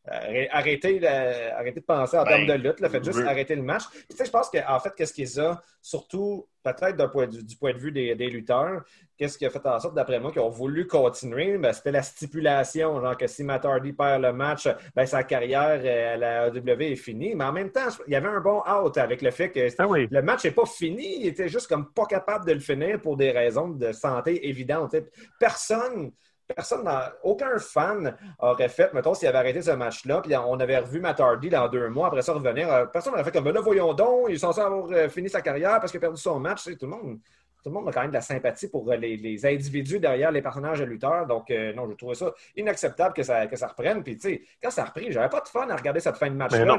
Arrêtez, de penser en termes de ben, lutte, faites juste arrêter le match. tu sais, je pense qu'en fait, qu'est-ce qu'ils ont, surtout peut-être du, point de vue des, lutteurs, qu'est-ce qui a fait en sorte, d'après moi, qu'ils ont voulu continuer, ben, c'était la stipulation, genre que si Matt Hardy perd le match, ben, sa carrière euh, à la AEW est finie. Mais en même temps, il y avait un bon out avec le fait que ah le match n'est pas fini, il était juste comme pas capable de le finir pour des raisons de santé évidentes. Personne personne, aucun fan aurait fait, mettons, s'il avait arrêté ce match-là, puis on avait revu Matt Hardy dans deux mois, après ça revenir, euh, personne n'aurait fait comme, ben là, voyons donc, il est censé avoir euh, fini sa carrière parce qu'il a perdu son match. Tout le monde tout le monde a quand même de la sympathie pour euh, les, individus derrière les personnages de lutteurs. Donc, euh, non, je trouvais ça inacceptable que ça, que ça reprenne. Puis, tu sais, quand ça a repris, j'avais pas de fun à regarder cette fin de match-là.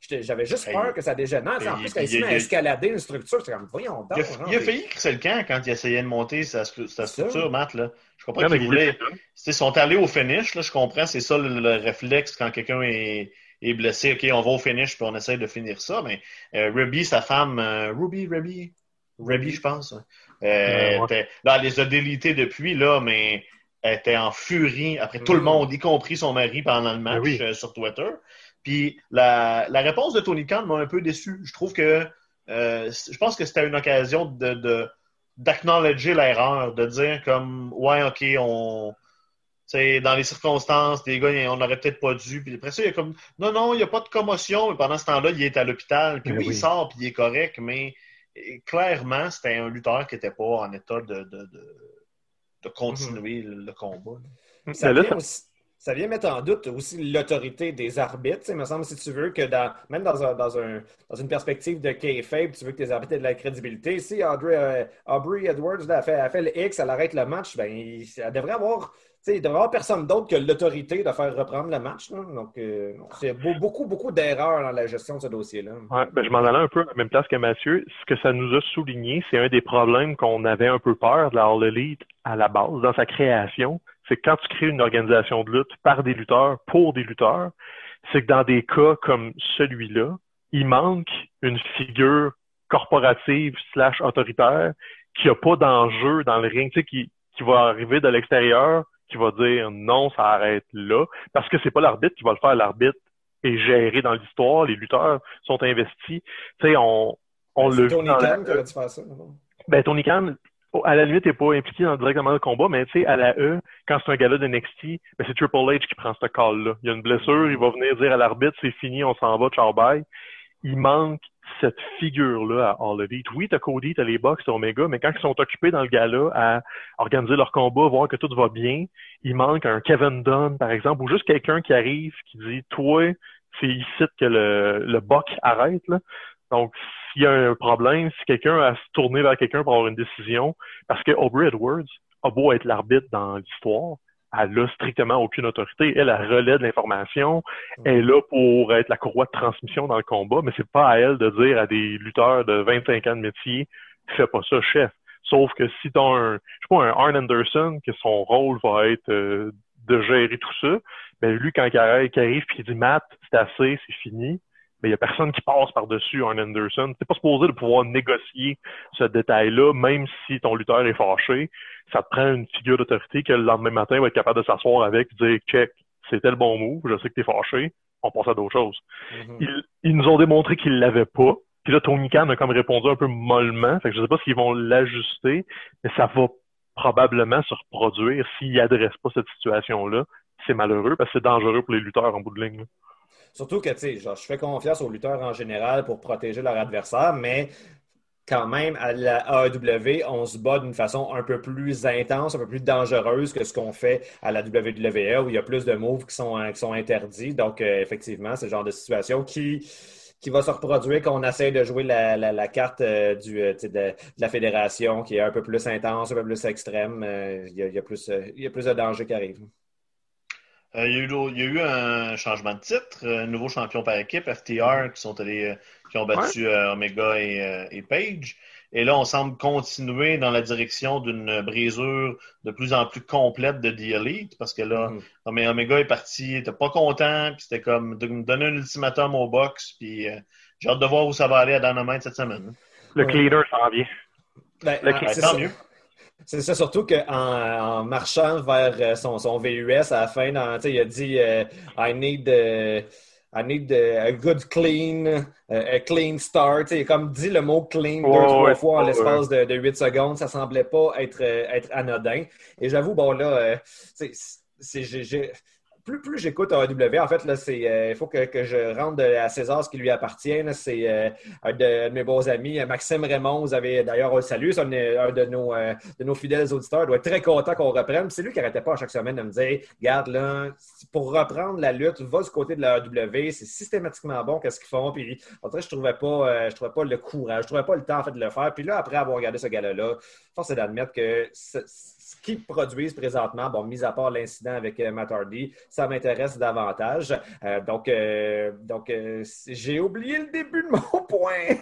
J'avais juste peur que ça dégénère. en plus, quand il, se met à escalader une structure, c'est comme, voyons donc. Il a, failli crisser le camp quand il essayait de monter sa, structure, Matt. Là. Je comprends qu'il voulait. Ils sont allés au finish, là, je comprends. C'est ça le, réflexe quand quelqu'un est est blessé, OK, on va au finish puis on essaie de finir ça. Mais euh, Ruby, sa femme, Ruby, Ruby, Rebby, je pense. Euh, là, elle les a délités depuis, là, mais elle était en furie après tout le monde, y compris son mari pendant le match ben euh, sur Twitter. Puis la, la réponse de Tony Khan m'a un peu déçu. Je trouve que euh, je pense que c'était une occasion de d'acknowledger l'erreur, de dire comme ouais, ok, on dans les circonstances, les gars, on n'aurait peut-être pas dû. Puis après ça, il y a comme non, non, il n'y a pas de commotion. Mais pendant ce temps-là, il est à l'hôpital. Puis ben oui, il sort, puis il est correct, mais clairement, c'était un lutteur qui n'était pas en état de, de, de, continuer le, combat. Ça vient, mettre en doute aussi l'autorité des arbitres. Il me semble, si tu veux, que dans, même dans, un, dans, un, dans une perspective de kayfabe, tu veux que tes arbitres aient de la crédibilité. Si Audrey, euh, Aubrey Edwards a, fait, a, fait, le X, elle arrête le match, ben, elle devrait avoir il devrait y avoir personne d'autre que l'autorité de faire reprendre le match. Donc, euh, c'est beaucoup, beaucoup d'erreurs dans la gestion de ce dossier-là. Ouais, ben, je m'en allais un peu à la même place que Mathieu. Ce que ça nous a souligné, c'est un des problèmes qu'on avait un peu peur de la All Elite à la base, dans sa création. C'est que quand tu crées une organisation de lutte par des lutteurs, pour des lutteurs, c'est que dans des cas comme celui-là, il manque une figure corporative slash autoritaire qui n'a pas d'enjeu dans le ring, tu sais, qui, qui va arriver de l'extérieur, qui va dire non, ça arrête là, parce que c'est pas l'arbitre qui va le faire, l'arbitre est géré dans l'histoire, les lutteurs sont investis. Tu sais, on, on le. Tony Khan qui aurait dû faire ça. Ben, Tony Khan, à la limite, n'est pas impliqué dans, directement le combat, mais tu sais, à la E, quand c'est un gars de NXT, ben, c'est Triple H qui prend ce call-là. Il y a une blessure, il va venir dire à l'arbitre, c'est fini, on s'en va, ciao bye. Il manque cette figure-là à All Elite. Oui, t'as Cody, t'as les Bucks, t'as Omega, mais quand ils sont occupés dans le gala à organiser leur combat, voir que tout va bien, il manque un Kevin Dunn, par exemple, ou juste quelqu'un qui arrive, qui dit, toi, c'est ici que le, le Buck arrête, là. Donc, s'il y a un problème, si quelqu'un a se tourner vers quelqu'un pour avoir une décision, parce que Aubrey Edwards a beau être l'arbitre dans l'histoire, elle n'a strictement aucune autorité. Elle, a relais de l'information. Elle est là pour être la courroie de transmission dans le combat, mais c'est pas à elle de dire à des lutteurs de 25 ans de métier, fais pas ça, chef. Sauf que si t'as un, je sais pas, un Arn Anderson, que son rôle va être euh, de gérer tout ça, ben lui, quand il arrive, il arrive puis il dit, Matt, c'est assez, c'est fini, mais il n'y a personne qui passe par-dessus un Anderson. Tu pas supposé de pouvoir négocier ce détail-là, même si ton lutteur est fâché. Ça te prend une figure d'autorité que le lendemain matin va être capable de s'asseoir avec et dire check, c'était le bon move, je sais que tu es fâché, on passe à d'autres choses. ils, ils, nous ont démontré qu'ils l'avaient pas. Puis là, Tony Khan a comme répondu un peu mollement. Fait que je sais pas s'ils vont l'ajuster, mais ça va probablement se reproduire s'ils n'adressent pas cette situation-là. C'est malheureux parce que c'est dangereux pour les lutteurs en bout de ligne. Surtout que, je fais confiance aux lutteurs en général pour protéger leur adversaire, mais quand même, à la AEW, on se bat d'une façon un peu plus intense, un peu plus dangereuse que ce qu'on fait à la WWE, où il y a plus de moves qui sont, interdits. Donc, euh, effectivement, c'est le genre de situation qui, va se reproduire quand on essaie de jouer la, carte euh, euh, de, la fédération, qui est un peu plus intense, un peu plus extrême. il, y a, plus, il y a plus de dangers qui arrivent. Il, y a eu, un changement de titre, un nouveau champion par équipe, FTR, qui sont allés qui ont battu euh, Omega et, euh, et, Page. Et là, on semble continuer dans la direction d'une brisure de plus en plus complète de The Elite, parce que là, mm. Omega est parti, il était pas content, puis c'était comme de me donner un ultimatum au box, puis euh, j'ai hâte de voir où ça va aller à Dynamite cette semaine. Le cleaner s'en vient. Ben, c'est tant mieux. C'est ça, surtout qu'en en marchant vers son, son VUS à la fin, dans, il a dit I need I need a good clean, a clean start. Il a comme dit le mot clean deux, trois fois en l'espace de, de 8 secondes. Ça semblait pas être, être anodin. Et j'avoue, bon, là, euh, c'est, j'ai plus, plus j'écoute AEW, en fait, euh, il faut que, je rentre à César ce qui lui appartient. C'est euh, un, de, mes bons amis, euh, Maxime Raymond. Vous avez d'ailleurs un salut. C'est un, de, nos, de nos fidèles auditeurs. Il doit être très content qu'on reprenne. C'est lui qui n'arrêtait pas à chaque semaine de me dire Garde là, pour reprendre la lutte, va du côté de la. C'est systématiquement bon qu'est-ce qu'ils font. Puis, en fait, je trouvais pas, je trouvais pas le courage, je trouvais pas le temps en fait, de le faire. Puis là, après avoir regardé ce gars-là, force est d'admettre que qu'ils produisent présentement, bon, mis à part l'incident avec euh, Matt Hardy, ça m'intéresse davantage. Euh, donc, euh, donc j'ai oublié le début de mon point.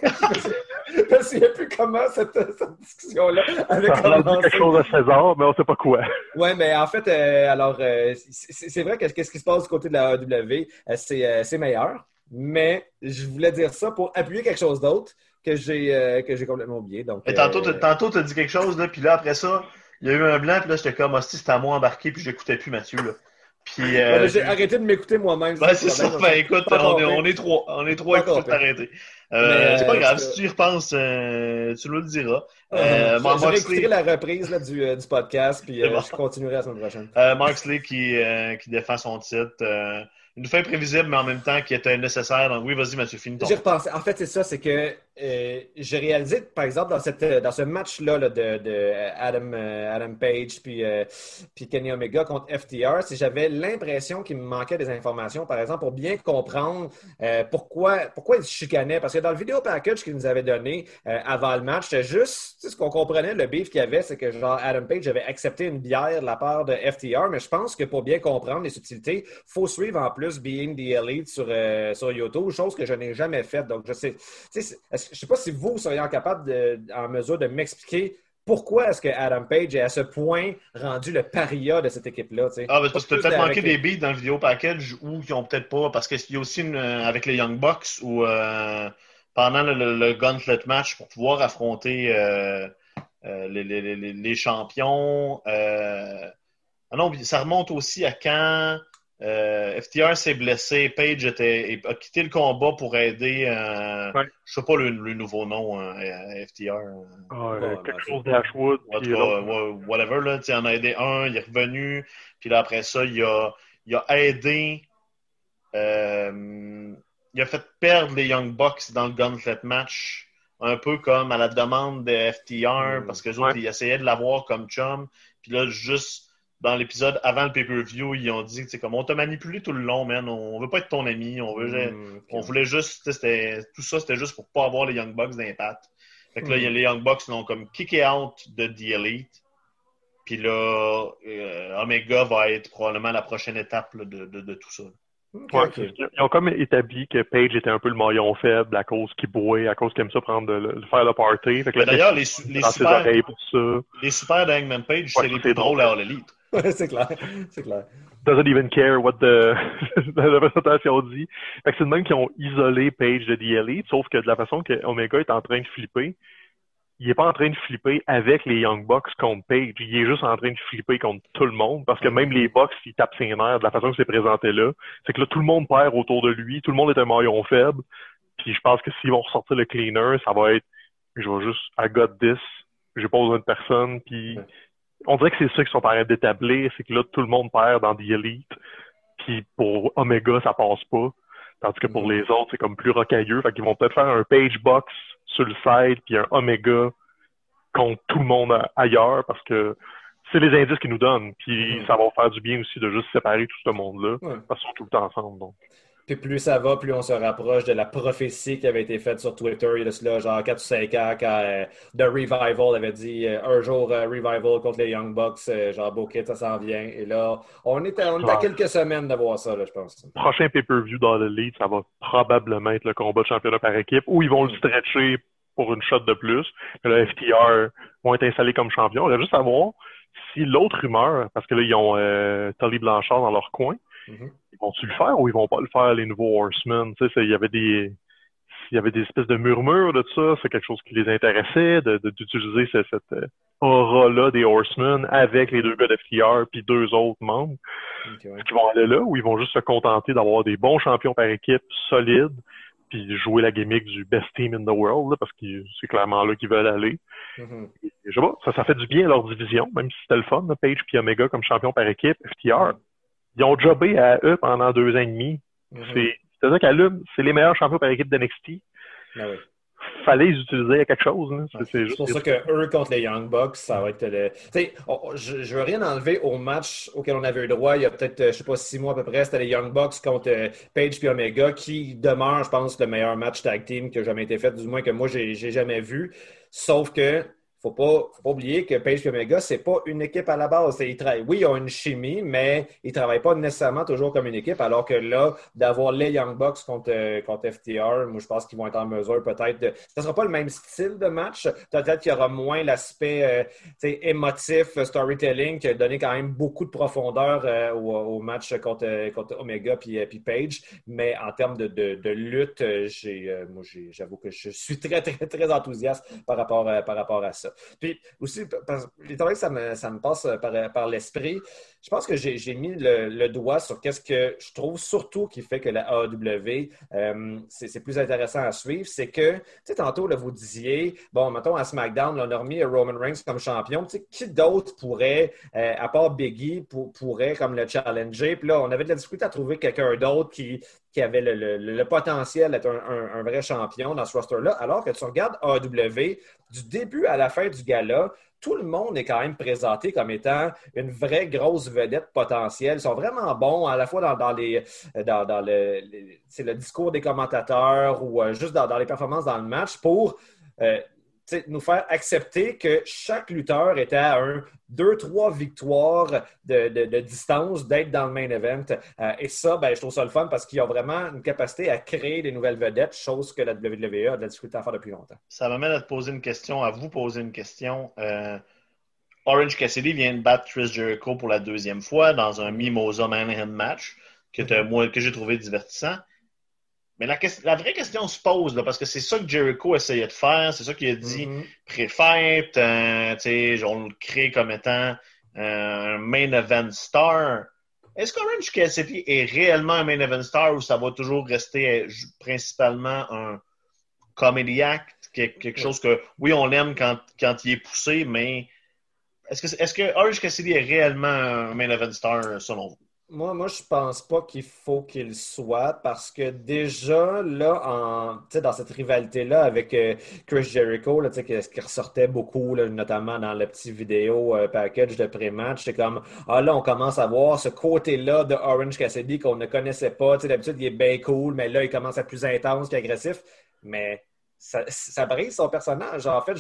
je ne sais plus comment cette, discussion-là avait commencé. quelque chose à César, mais on ne sait pas quoi. Oui, mais en fait, alors, c'est vrai que ce qui se passe du côté de la AEW, c'est meilleur. Mais je voulais dire ça pour appuyer quelque chose d'autre que j'ai que j'ai complètement oublié. Donc, tantôt, tu as dit quelque chose, là, puis là, après ça, il y a eu un blanc, puis là, j'étais comme, hostie, c'était à moi embarqué, puis j'écoutais plus Mathieu, là. Puis, euh, j'ai arrêté de m'écouter moi-même. Ben, c'est ça. Ben, écoute, on est, on est, trois. On est trois t'arrêter. Euh, c'est pas grave. Si tu y repenses, euh, tu nous le diras. Euh, je la reprise là, du, euh, du, podcast, puis je continuerai la semaine prochaine. Mark qui, qui défend son titre une fin prévisible, mais en même temps qui était nécessaire. Donc oui, vas-y, Mathieu, finis ton. En fait, c'est ça, c'est que euh, j'ai réalisé, par exemple, dans, cette, dans ce match-là de, de, Adam, euh, Adam Page puis, euh, puis Kenny Omega contre FTR, si j'avais l'impression qu'il me manquait des informations, par exemple, pour bien comprendre pourquoi, pourquoi ils se chicanaient. Parce que dans le vidéo package qu'ils nous avaient donné avant le match, c'était juste ce qu'on comprenait, le beef qu'il y avait, c'est que genre Adam Page avait accepté une bière de la part de FTR, mais je pense que pour bien comprendre les subtilités, il faut suivre en plus Being the Elite sur, sur YouTube, chose que je n'ai jamais faite. Donc, je sais, je ne sais pas si vous seriez capable en mesure de m'expliquer pourquoi est-ce que Adam Page est à ce point rendu le paria de cette équipe-là? Ah, ben, parce que peut-être manqué des beats dans le vidéo package ou qui ont peut-être pas. Parce qu'il y a aussi une, euh, avec les Young Bucks où euh, pendant le, Gauntlet match pour pouvoir affronter euh, les, champions. ah non, ça remonte aussi à quand euh, FTR s'est blessé, Page était, a quitté le combat pour aider, euh, ouais. je sais pas le, nouveau nom à FTR. Ah, quelque chose d'Ashwood. Whatever, là, il en a aidé un, il est revenu, puis là après ça, il a, il a aidé, euh, il a fait perdre les Young Bucks dans le Gauntlet match, un peu comme à la demande de FTR, mm. parce que les autres, ils essayaient de l'avoir comme chum, puis là, juste dans l'épisode avant le pay-per-view, ils ont dit, c'est comme on t'a manipulé tout le long, man. On veut pas être ton ami. On veut, mm, on voulait juste, c'était, tout ça, c'était juste pour pas avoir les Young Bucks d'impact. Fait que là, il y a mm. les Young Bucks qui l'ont comme kické out de The Elite. Puis là, euh, Omega va être probablement la prochaine étape de, de, tout ça. Ils ont comme établi que Page était un peu le maillon faible à cause qu'il boit, à cause qu'il aime ça prendre le, faire le party. D'ailleurs, les, les, super, les super d'Hangman Page, c'est les plus drôles à All Elite. C'est clair. C'est clair. Doesn't even care what the, la présentation dit. Fait que c'est de même qu'ils ont isolé Page de Elite, sauf que de la façon que Omega est en train de flipper, il est pas en train de flipper avec les Young Bucks contre Page. Il est juste en train de flipper contre tout le monde parce que même les Bucks, ils tapent ses nerfs de la façon que c'est présenté là. C'est que là, tout le monde perd autour de lui. Tout le monde est un maillon faible. Puis je pense que s'ils vont ressortir le cleaner, ça va être, je vais juste, I got this. J'ai pas besoin de personne. Puis on dirait que c'est ça qu'ils sont en train d'établir. C'est que là, tout le monde perd dans The Elite. Puis pour Omega, ça passe pas. Tandis que pour les autres, c'est comme plus rocailleux. Fait qu'ils vont peut-être faire un page box sur le side, puis un Omega contre tout le monde ailleurs, parce que c'est les indices qu'ils nous donnent. Puis ça va faire du bien aussi de juste séparer tout ce monde-là, parce qu'ils sont tout le temps ensemble. Donc. Puis plus ça va, plus on se rapproche de la prophétie qui avait été faite sur Twitter il y a cela, genre 4 ou 5 ans, quand euh, The Revival avait dit euh, un jour euh, Revival contre les Young Bucks, genre Bokit, ça s'en vient. Et là, on est à, on est à quelques semaines de voir ça, là, je pense. Prochain pay-per-view dans le lead, ça va probablement être le combat de championnat par équipe, où ils vont le mm. stretcher pour une shot de plus. Le FTR vont être installés comme champions. On va juste savoir si l'autre rumeur, parce que là, ils ont Tully Blanchard dans leur coin, mm-hmm. Ils vont-tu le faire ou ils vont pas le faire, les nouveaux Horsemen? Tu sais, il y avait des. Il y avait des espèces de murmures de ça, c'est quelque chose qui les intéressait, d'utiliser cette, cette aura-là des Horsemen avec les deux gars d'FTR puis deux autres membres. Okay, Ils vont aller là ou ils vont juste se contenter d'avoir des bons champions par équipe solides puis jouer la gimmick du best team in the world, parce que c'est clairement là qu'ils veulent aller? Mm-hmm. Je sais pas, ça, ça fait du bien à leur division, même si c'était le fun, Page puis Omega comme champion par équipe, FTR ils ont jobé à eux pendant deux ans et demi. Mhm. C'est-à-dire qu'à l'UM, c'est les meilleurs champions par équipe d'NXT. Ah oui. Fallait les utiliser à quelque chose. C'est pour ça que eux contre les Young Bucks, ça va être le. je, je veux rien enlever au match auquel on avait eu droit il y a peut-être, je sais pas, six mois à peu près. C'était les Young Bucks contre euh, Page et Omega, qui demeure, je pense, le meilleur match tag team qui a jamais été fait, du moins que moi j'ai jamais vu. Sauf que faut pas, faut pas oublier que Page et Omega, c'est pas une équipe à la base. Ils oui, ils ont une chimie, mais ils travaillent pas nécessairement toujours comme une équipe. Alors que là, d'avoir les Young Bucks contre, euh, contre FTR, moi, je pense qu'ils vont être en mesure peut-être de. Ça sera pas le même style de match. Peut-être qu'il y aura moins l'aspect euh, émotif, euh, storytelling, qui a donné quand même beaucoup de profondeur au, match contre, contre Omega puis, puis Page. Mais en termes de, de, lutte, j'ai, moi, j'avoue que je suis très, très, très enthousiaste par rapport, par rapport à ça. Puis aussi, que ça me, ça me passe par, par l'esprit, je pense que j'ai mis le, doigt sur qu'est-ce que je trouve surtout qui fait que la AEW, euh, c'est plus intéressant à suivre, c'est que, tu sais, tantôt, là, vous disiez, bon, mettons, à SmackDown, on a remis Roman Reigns comme champion, tu sais, qui d'autre pourrait, euh, à part Biggie, pourrait comme le challenger? Puis là, on avait de la difficulté à trouver quelqu'un d'autre qui, qui avait le, potentiel d'être un, vrai champion dans ce roster-là, alors que tu regardes AEW, du début à la fin du gala, tout le monde est quand même présenté comme étant une vraie grosse vedette potentielle. Ils sont vraiment bons à la fois dans, le, discours des commentateurs ou euh, juste dans, les performances dans le match pour euh, nous faire accepter que chaque lutteur était à un deux, trois victoires de, distance d'être dans le main event. Euh, et ça, ben, je trouve ça le fun parce qu'ils ont vraiment une capacité à créer des nouvelles vedettes, chose que la WWE a de la difficulté à faire depuis longtemps. Ça m'amène à te poser une question, à vous poser une question. Euh, Orange Cassidy vient de battre Chris Jericho pour la deuxième fois dans un Mimosa Manhattan match que, mm-hmm. que j'ai trouvé divertissant. Mais la, la, vraie question se pose, là, parce que c'est ça que Jericho essayait de faire, c'est ça qu'il a dit mm -hmm. pré-fête, euh, on le crée comme étant euh, un main event star. Est-ce qu'Orange Cassidy est réellement un main event star ou ça va toujours rester euh, principalement un comedy act, quelque chose que, oui, on l'aime quand, quand il est poussé, mais est-ce que, est -ce que Orange Cassidy est réellement un main event star selon vous? Moi, moi, je pense pas qu'il faut qu'il soit parce que déjà, là, en, dans cette rivalité-là avec euh, Chris Jericho, là, qui, ressortait beaucoup, notamment dans le petit vidéo euh, package de pré-match, c'est comme, ah là, on commence à voir ce côté-là de Orange Cassidy qu'on ne connaissait pas. D'habitude, il est bien cool, mais là, il commence à être plus intense et agressif. Mais ça, ça, brise son personnage. En fait,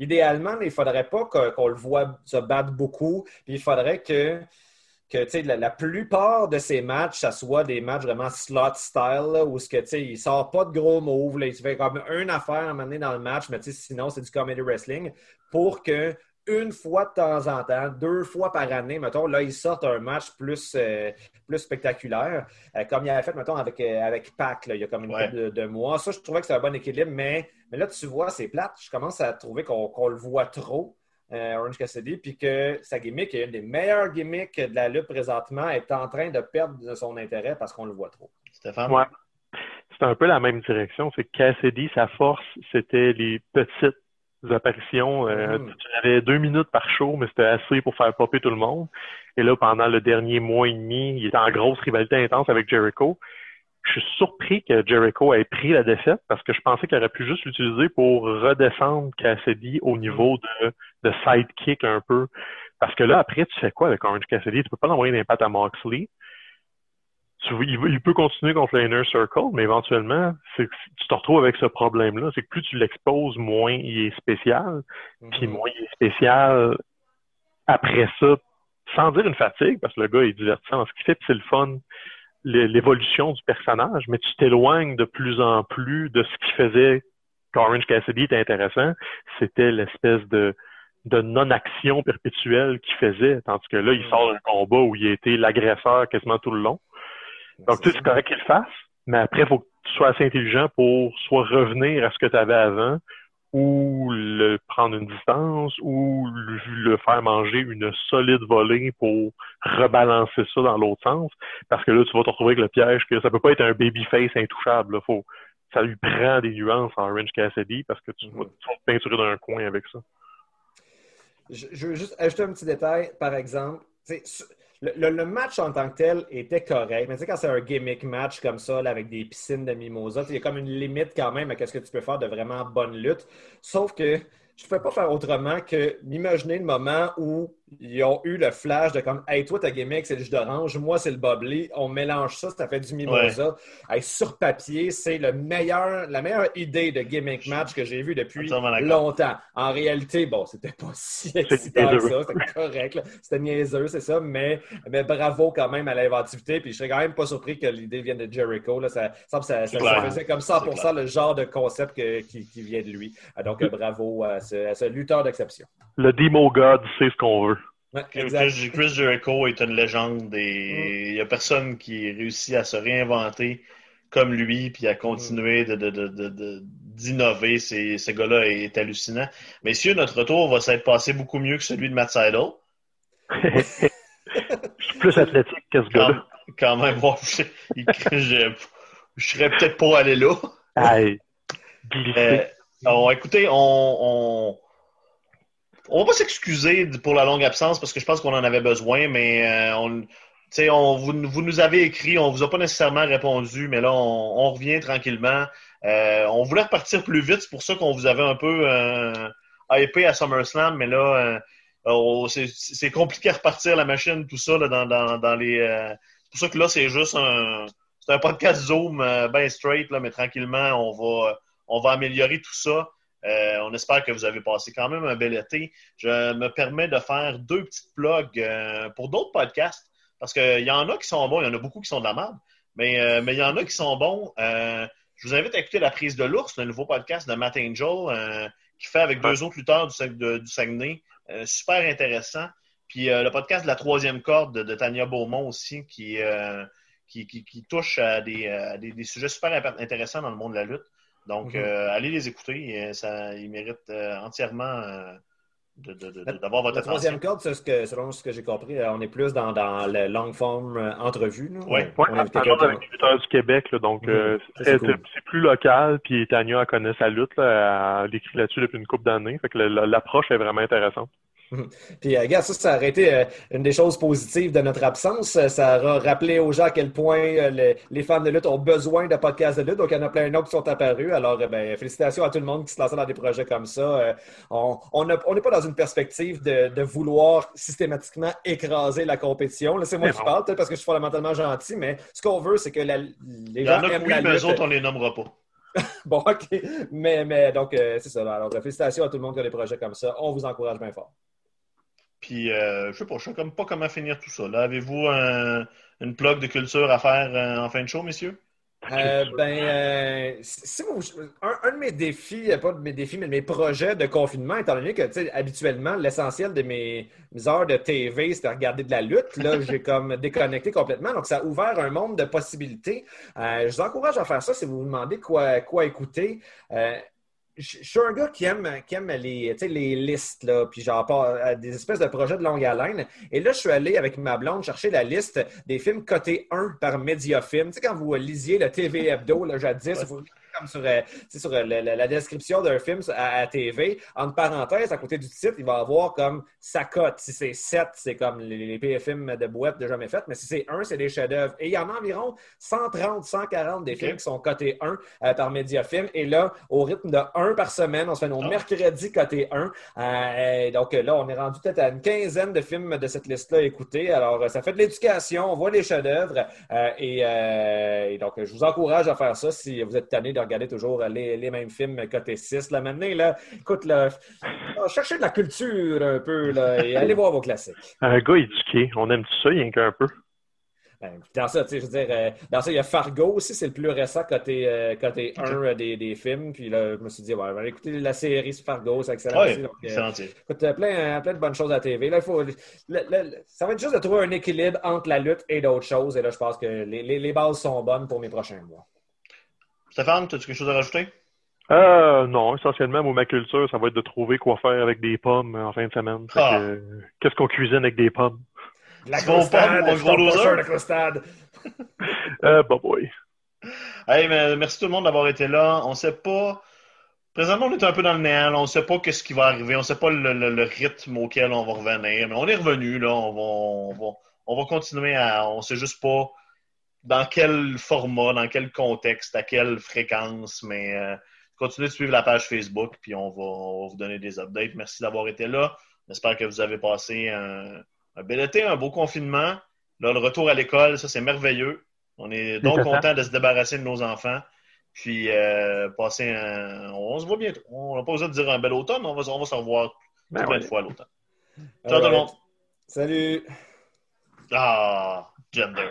idéalement, il ne faudrait pas qu'on le voit se battre beaucoup. Puis il faudrait que que la, la, plupart de ces matchs, ça soit des matchs vraiment slot style, où ce que, il ne sort pas de gros moves, là, il fait comme une affaire à mener dans le match, mais sinon, c'est du comedy wrestling, pour que une fois de temps en temps, deux fois par année, mettons, là, ils sortent un match plus, euh, plus spectaculaire, euh, comme il avait fait, mettons, avec, euh, avec Pac, il y a comme une couple de, mois. Ça, je trouvais que c'est un bon équilibre, mais, mais là, tu vois, c'est plate. Je commence à trouver qu'on le voit trop. Orange Cassidy, puis que sa gimmick, est une des meilleures gimmicks de la lutte présentement, est en train de perdre son intérêt parce qu'on le voit trop. Stéphane? Ouais. C'est un peu la même direction. C'est que Cassidy, sa force, c'était les petites apparitions. Euh, mm. Tu avais deux minutes par show, mais c'était assez pour faire popper tout le monde. Et là, pendant le dernier mois et demi, il était en grosse rivalité intense avec Jericho. Je suis surpris que Jericho ait pris la défaite parce que je pensais qu'il aurait pu juste l'utiliser pour redescendre Cassidy au niveau de, de sidekick un peu. Parce que là, après, tu fais quoi avec Orange Cassidy? Tu peux pas l'envoyer d'impact à Moxley il, peut continuer contre le Inner Circle, mais éventuellement, tu te retrouves avec ce problème-là. C'est que plus tu l'exposes, moins il est spécial. Puis mhm. moins il est spécial après ça, sans dire une fatigue, parce que le gars est divertissant dans ce qu'il fait, puis c'est le fun, l'évolution du personnage, mais tu t'éloignes de plus en plus de ce qui faisait qu'Orange Cassidy était intéressant. C'était l'espèce de de non-action perpétuelle qu'il faisait, tandis que là, il mhm. sort d'un combat où il a été l'agresseur quasiment tout le long. Donc, tu sais, c'est correct qu'il le fasse, mais après, il faut que tu sois assez intelligent pour soit revenir à ce que tu avais avant, ou le prendre une distance, ou le faire manger une solide volée pour rebalancer ça dans l'autre sens. Parce que là, tu vas te retrouver avec le piège que ça peut pas être un babyface intouchable. Là. Faut, ça lui prend des nuances en Orange Cassidy parce que tu, vas, te peinturer dans un coin avec ça. Je, je veux juste ajouter un petit détail. Par exemple, le, match en tant que tel était correct. Mais tu sais, quand c'est un gimmick match comme ça, avec des piscines de mimosa, il y a comme une limite quand même à ce que tu peux faire de vraiment bonne lutte. Sauf que je ne pouvais pas faire autrement que m'imaginer le moment où ils ont eu le flash de comme Hey, toi, ta gimmick, c'est le jus d'orange, moi, c'est le bubbly. On mélange ça, ça fait du mimosa. sur papier, c'est le meilleur, la meilleure idée de gimmick match que j'ai vu depuis longtemps. En réalité, bon, c'était pas si excitant que ça, c'était correct. C'était niaiseux, c'est ça, mais, mais bravo quand même à l'inventivité. Puis je serais quand même pas surpris que l'idée vienne de Jericho. Là. Ça, ça, ça, faisait comme 100% le genre de concept qui, qui, vient de lui. Donc, bravo à ce, à ce lutteur d'exception. Le Demo God sait ce qu'on veut. Chris, Jericho est une légende et il n'y a personne qui réussit à se réinventer comme lui puis à continuer d'innover. De, Ce gars-là est hallucinant. Messieurs, notre retour va s'être passé beaucoup mieux que celui de Matt Seidel. je suis plus athlétique que ce gars-là. Quand, même, je, je, serais peut-être pas allé là. Aïe. Euh, écoutez, on on va pas s'excuser pour la longue absence parce que je pense qu'on en avait besoin, mais euh, on, on, vous, vous, nous avez écrit, on vous a pas nécessairement répondu, mais là, on, revient tranquillement. Euh, on voulait repartir plus vite, c'est pour ça qu'on vous avait un peu euh, hypé à SummerSlam, mais là, euh, c'est compliqué à repartir la machine, tout ça, là, dans, dans, les. c'est pour ça que là, c'est juste un. C'est un podcast Zoom bien straight, là, mais tranquillement, on va, on va améliorer tout ça. Euh, on espère que vous avez passé quand même un bel été. Je me permets de faire deux petites plugs euh, pour d'autres podcasts parce qu'il y en a qui sont bons, il y en a beaucoup qui sont de la merde, mais, euh, mais il y en a qui sont bons. je vous invite à écouter La prise de l'ours, le nouveau podcast de Matt Angel qui fait avec deux autres lutteurs du, Saguenay. super intéressant. Puis le podcast de la troisième corde de, Tania Beaumont aussi qui, qui, touche à des sujets super intéressants dans le monde de la lutte. Donc, mhm. euh, allez les écouter. Euh, ça, ils méritent euh, entièrement d'avoir votre attention. troisième corde, ce que, selon ce que j'ai compris, on est plus dans, dans le long form entrevue. Oui, on avec les du Québec. donc, mhm. c'est plus local. Puis Tania connaît sa lutte. elle écrit là-dessus depuis une couple d'années. Fait que l'approche est vraiment intéressante. Puis, euh, regarde, ça, ça aurait été euh, une des choses positives de notre absence. Euh, ça aura rappelé aux gens à quel point les, fans de lutte ont besoin de podcasts de lutte. Donc, il y en a plein d'autres qui sont apparus. Alors, ben, félicitations à tout le monde qui se lance dans des projets comme ça. on n'est pas dans une perspective de, vouloir systématiquement écraser la compétition. C'est moi qui parle, peut-être parce que je suis fondamentalement gentil, mais ce qu'on veut, c'est que les gens aiment oui, mais autres, on les nommera pas. bon, OK. Mais, mais donc, c'est ça. Alors, félicitations à tout le monde qui a des projets comme ça. On vous encourage bien fort. Puis, euh, je sais pas, je sais comme pas comment finir tout ça. Là, avez-vous une plug de culture à faire euh, en fin de show, messieurs? Euh, ben, euh, si vous, un, un, de mes défis, pas de mes défis, mais de mes projets de confinement, étant donné que, tu sais, habituellement, l'essentiel de mes, mes, heures de TV, c'était regarder de la lutte. Là, j'ai comme déconnecté complètement. Donc, ça a ouvert un monde de possibilités. Je vous encourage à faire ça si vous vous demandez quoi, quoi écouter. Euh, je suis un gars qui aime, qui aime les, les listes, là, puis genre pas, des espèces de projets de longue haleine. Et là, je suis allé avec ma blonde chercher la liste des films cotés 1 par Mediafilm. Tu sais, quand vous lisiez le TV Hebdo, là, jadis, vous comme sur, euh, sur euh, la, la, description d'un film à, à, TV, entre parenthèses, à côté du titre, il va avoir comme sa cote. Si c'est 7, c'est comme les, les PFM de boîte de jamais fait, mais si c'est 1, c'est des chefs-d'œuvre. Et il y en a environ 130, 140 des okay. films qui sont cotés 1 euh, par Mediafilm. Et là, au rythme de 1 par semaine, on se fait nos oh. mercredis cotés 1. Euh, donc là, on est rendu peut-être à une quinzaine de films de cette liste-là écoutés. Alors, ça fait de l'éducation, on voit les chefs-d'œuvre. Et, et, donc, je vous encourage à faire ça si vous êtes tanné de regarder toujours les, les mêmes films côté 6. Là, maintenant, là, écoute, là, cherchez de la culture un peu là, et allez voir vos classiques. Un gars éduqué, on aime tout ça, il y a qu'un peu. Ben, dans ça, tu sais, je veux dire, euh, dans ça, il y a Fargo aussi, c'est le plus récent côté, euh, côté 1 euh, des, des, films. Puis là, je me suis dit, ouais, ben, écoutez la série sur Fargo, c'est excellent ouais, aussi. Donc, écoute, plein, plein de bonnes choses à la TV. Là, il faut, le, le, ça va être juste de trouver un équilibre entre la lutte et d'autres choses. Et là, je pense que les, les, les bases sont bonnes pour mes prochains mois. Stéphane, as-tu quelque chose à rajouter? Euh, non, essentiellement, moi, ma culture, ça va être de trouver quoi faire avec des pommes en fin de semaine. Ah. Qu'est-ce qu'on cuisine avec des pommes? La crostade, mon gros loser. La crostade. euh, bah boy. Hey, mais merci tout le monde d'avoir été là. On sait pas. Présentement, on est un peu dans le néant. On ne sait pas qu'est-ce qui va arriver. On ne sait pas le, le, le, rythme auquel on va revenir. Mais on est revenu. Là. On, va, on, va, on va continuer à. On sait juste pas dans quel format, dans quel contexte, à quelle fréquence. Mais euh, continuez de suivre la page Facebook. Puis on va, on va vous donner des updates. Merci d'avoir été là. J'espère que vous avez passé un, un bel été, un beau confinement. Là, le retour à l'école, ça, c'est merveilleux. On est donc content de se débarrasser de nos enfants. Puis, euh, passer un... On se voit bientôt. On n'a pas besoin de dire un bel automne, on va, on va se revoir ben plein ouais. de fois à l'automne. Ciao right. tout le monde. Salut. Ah, gender.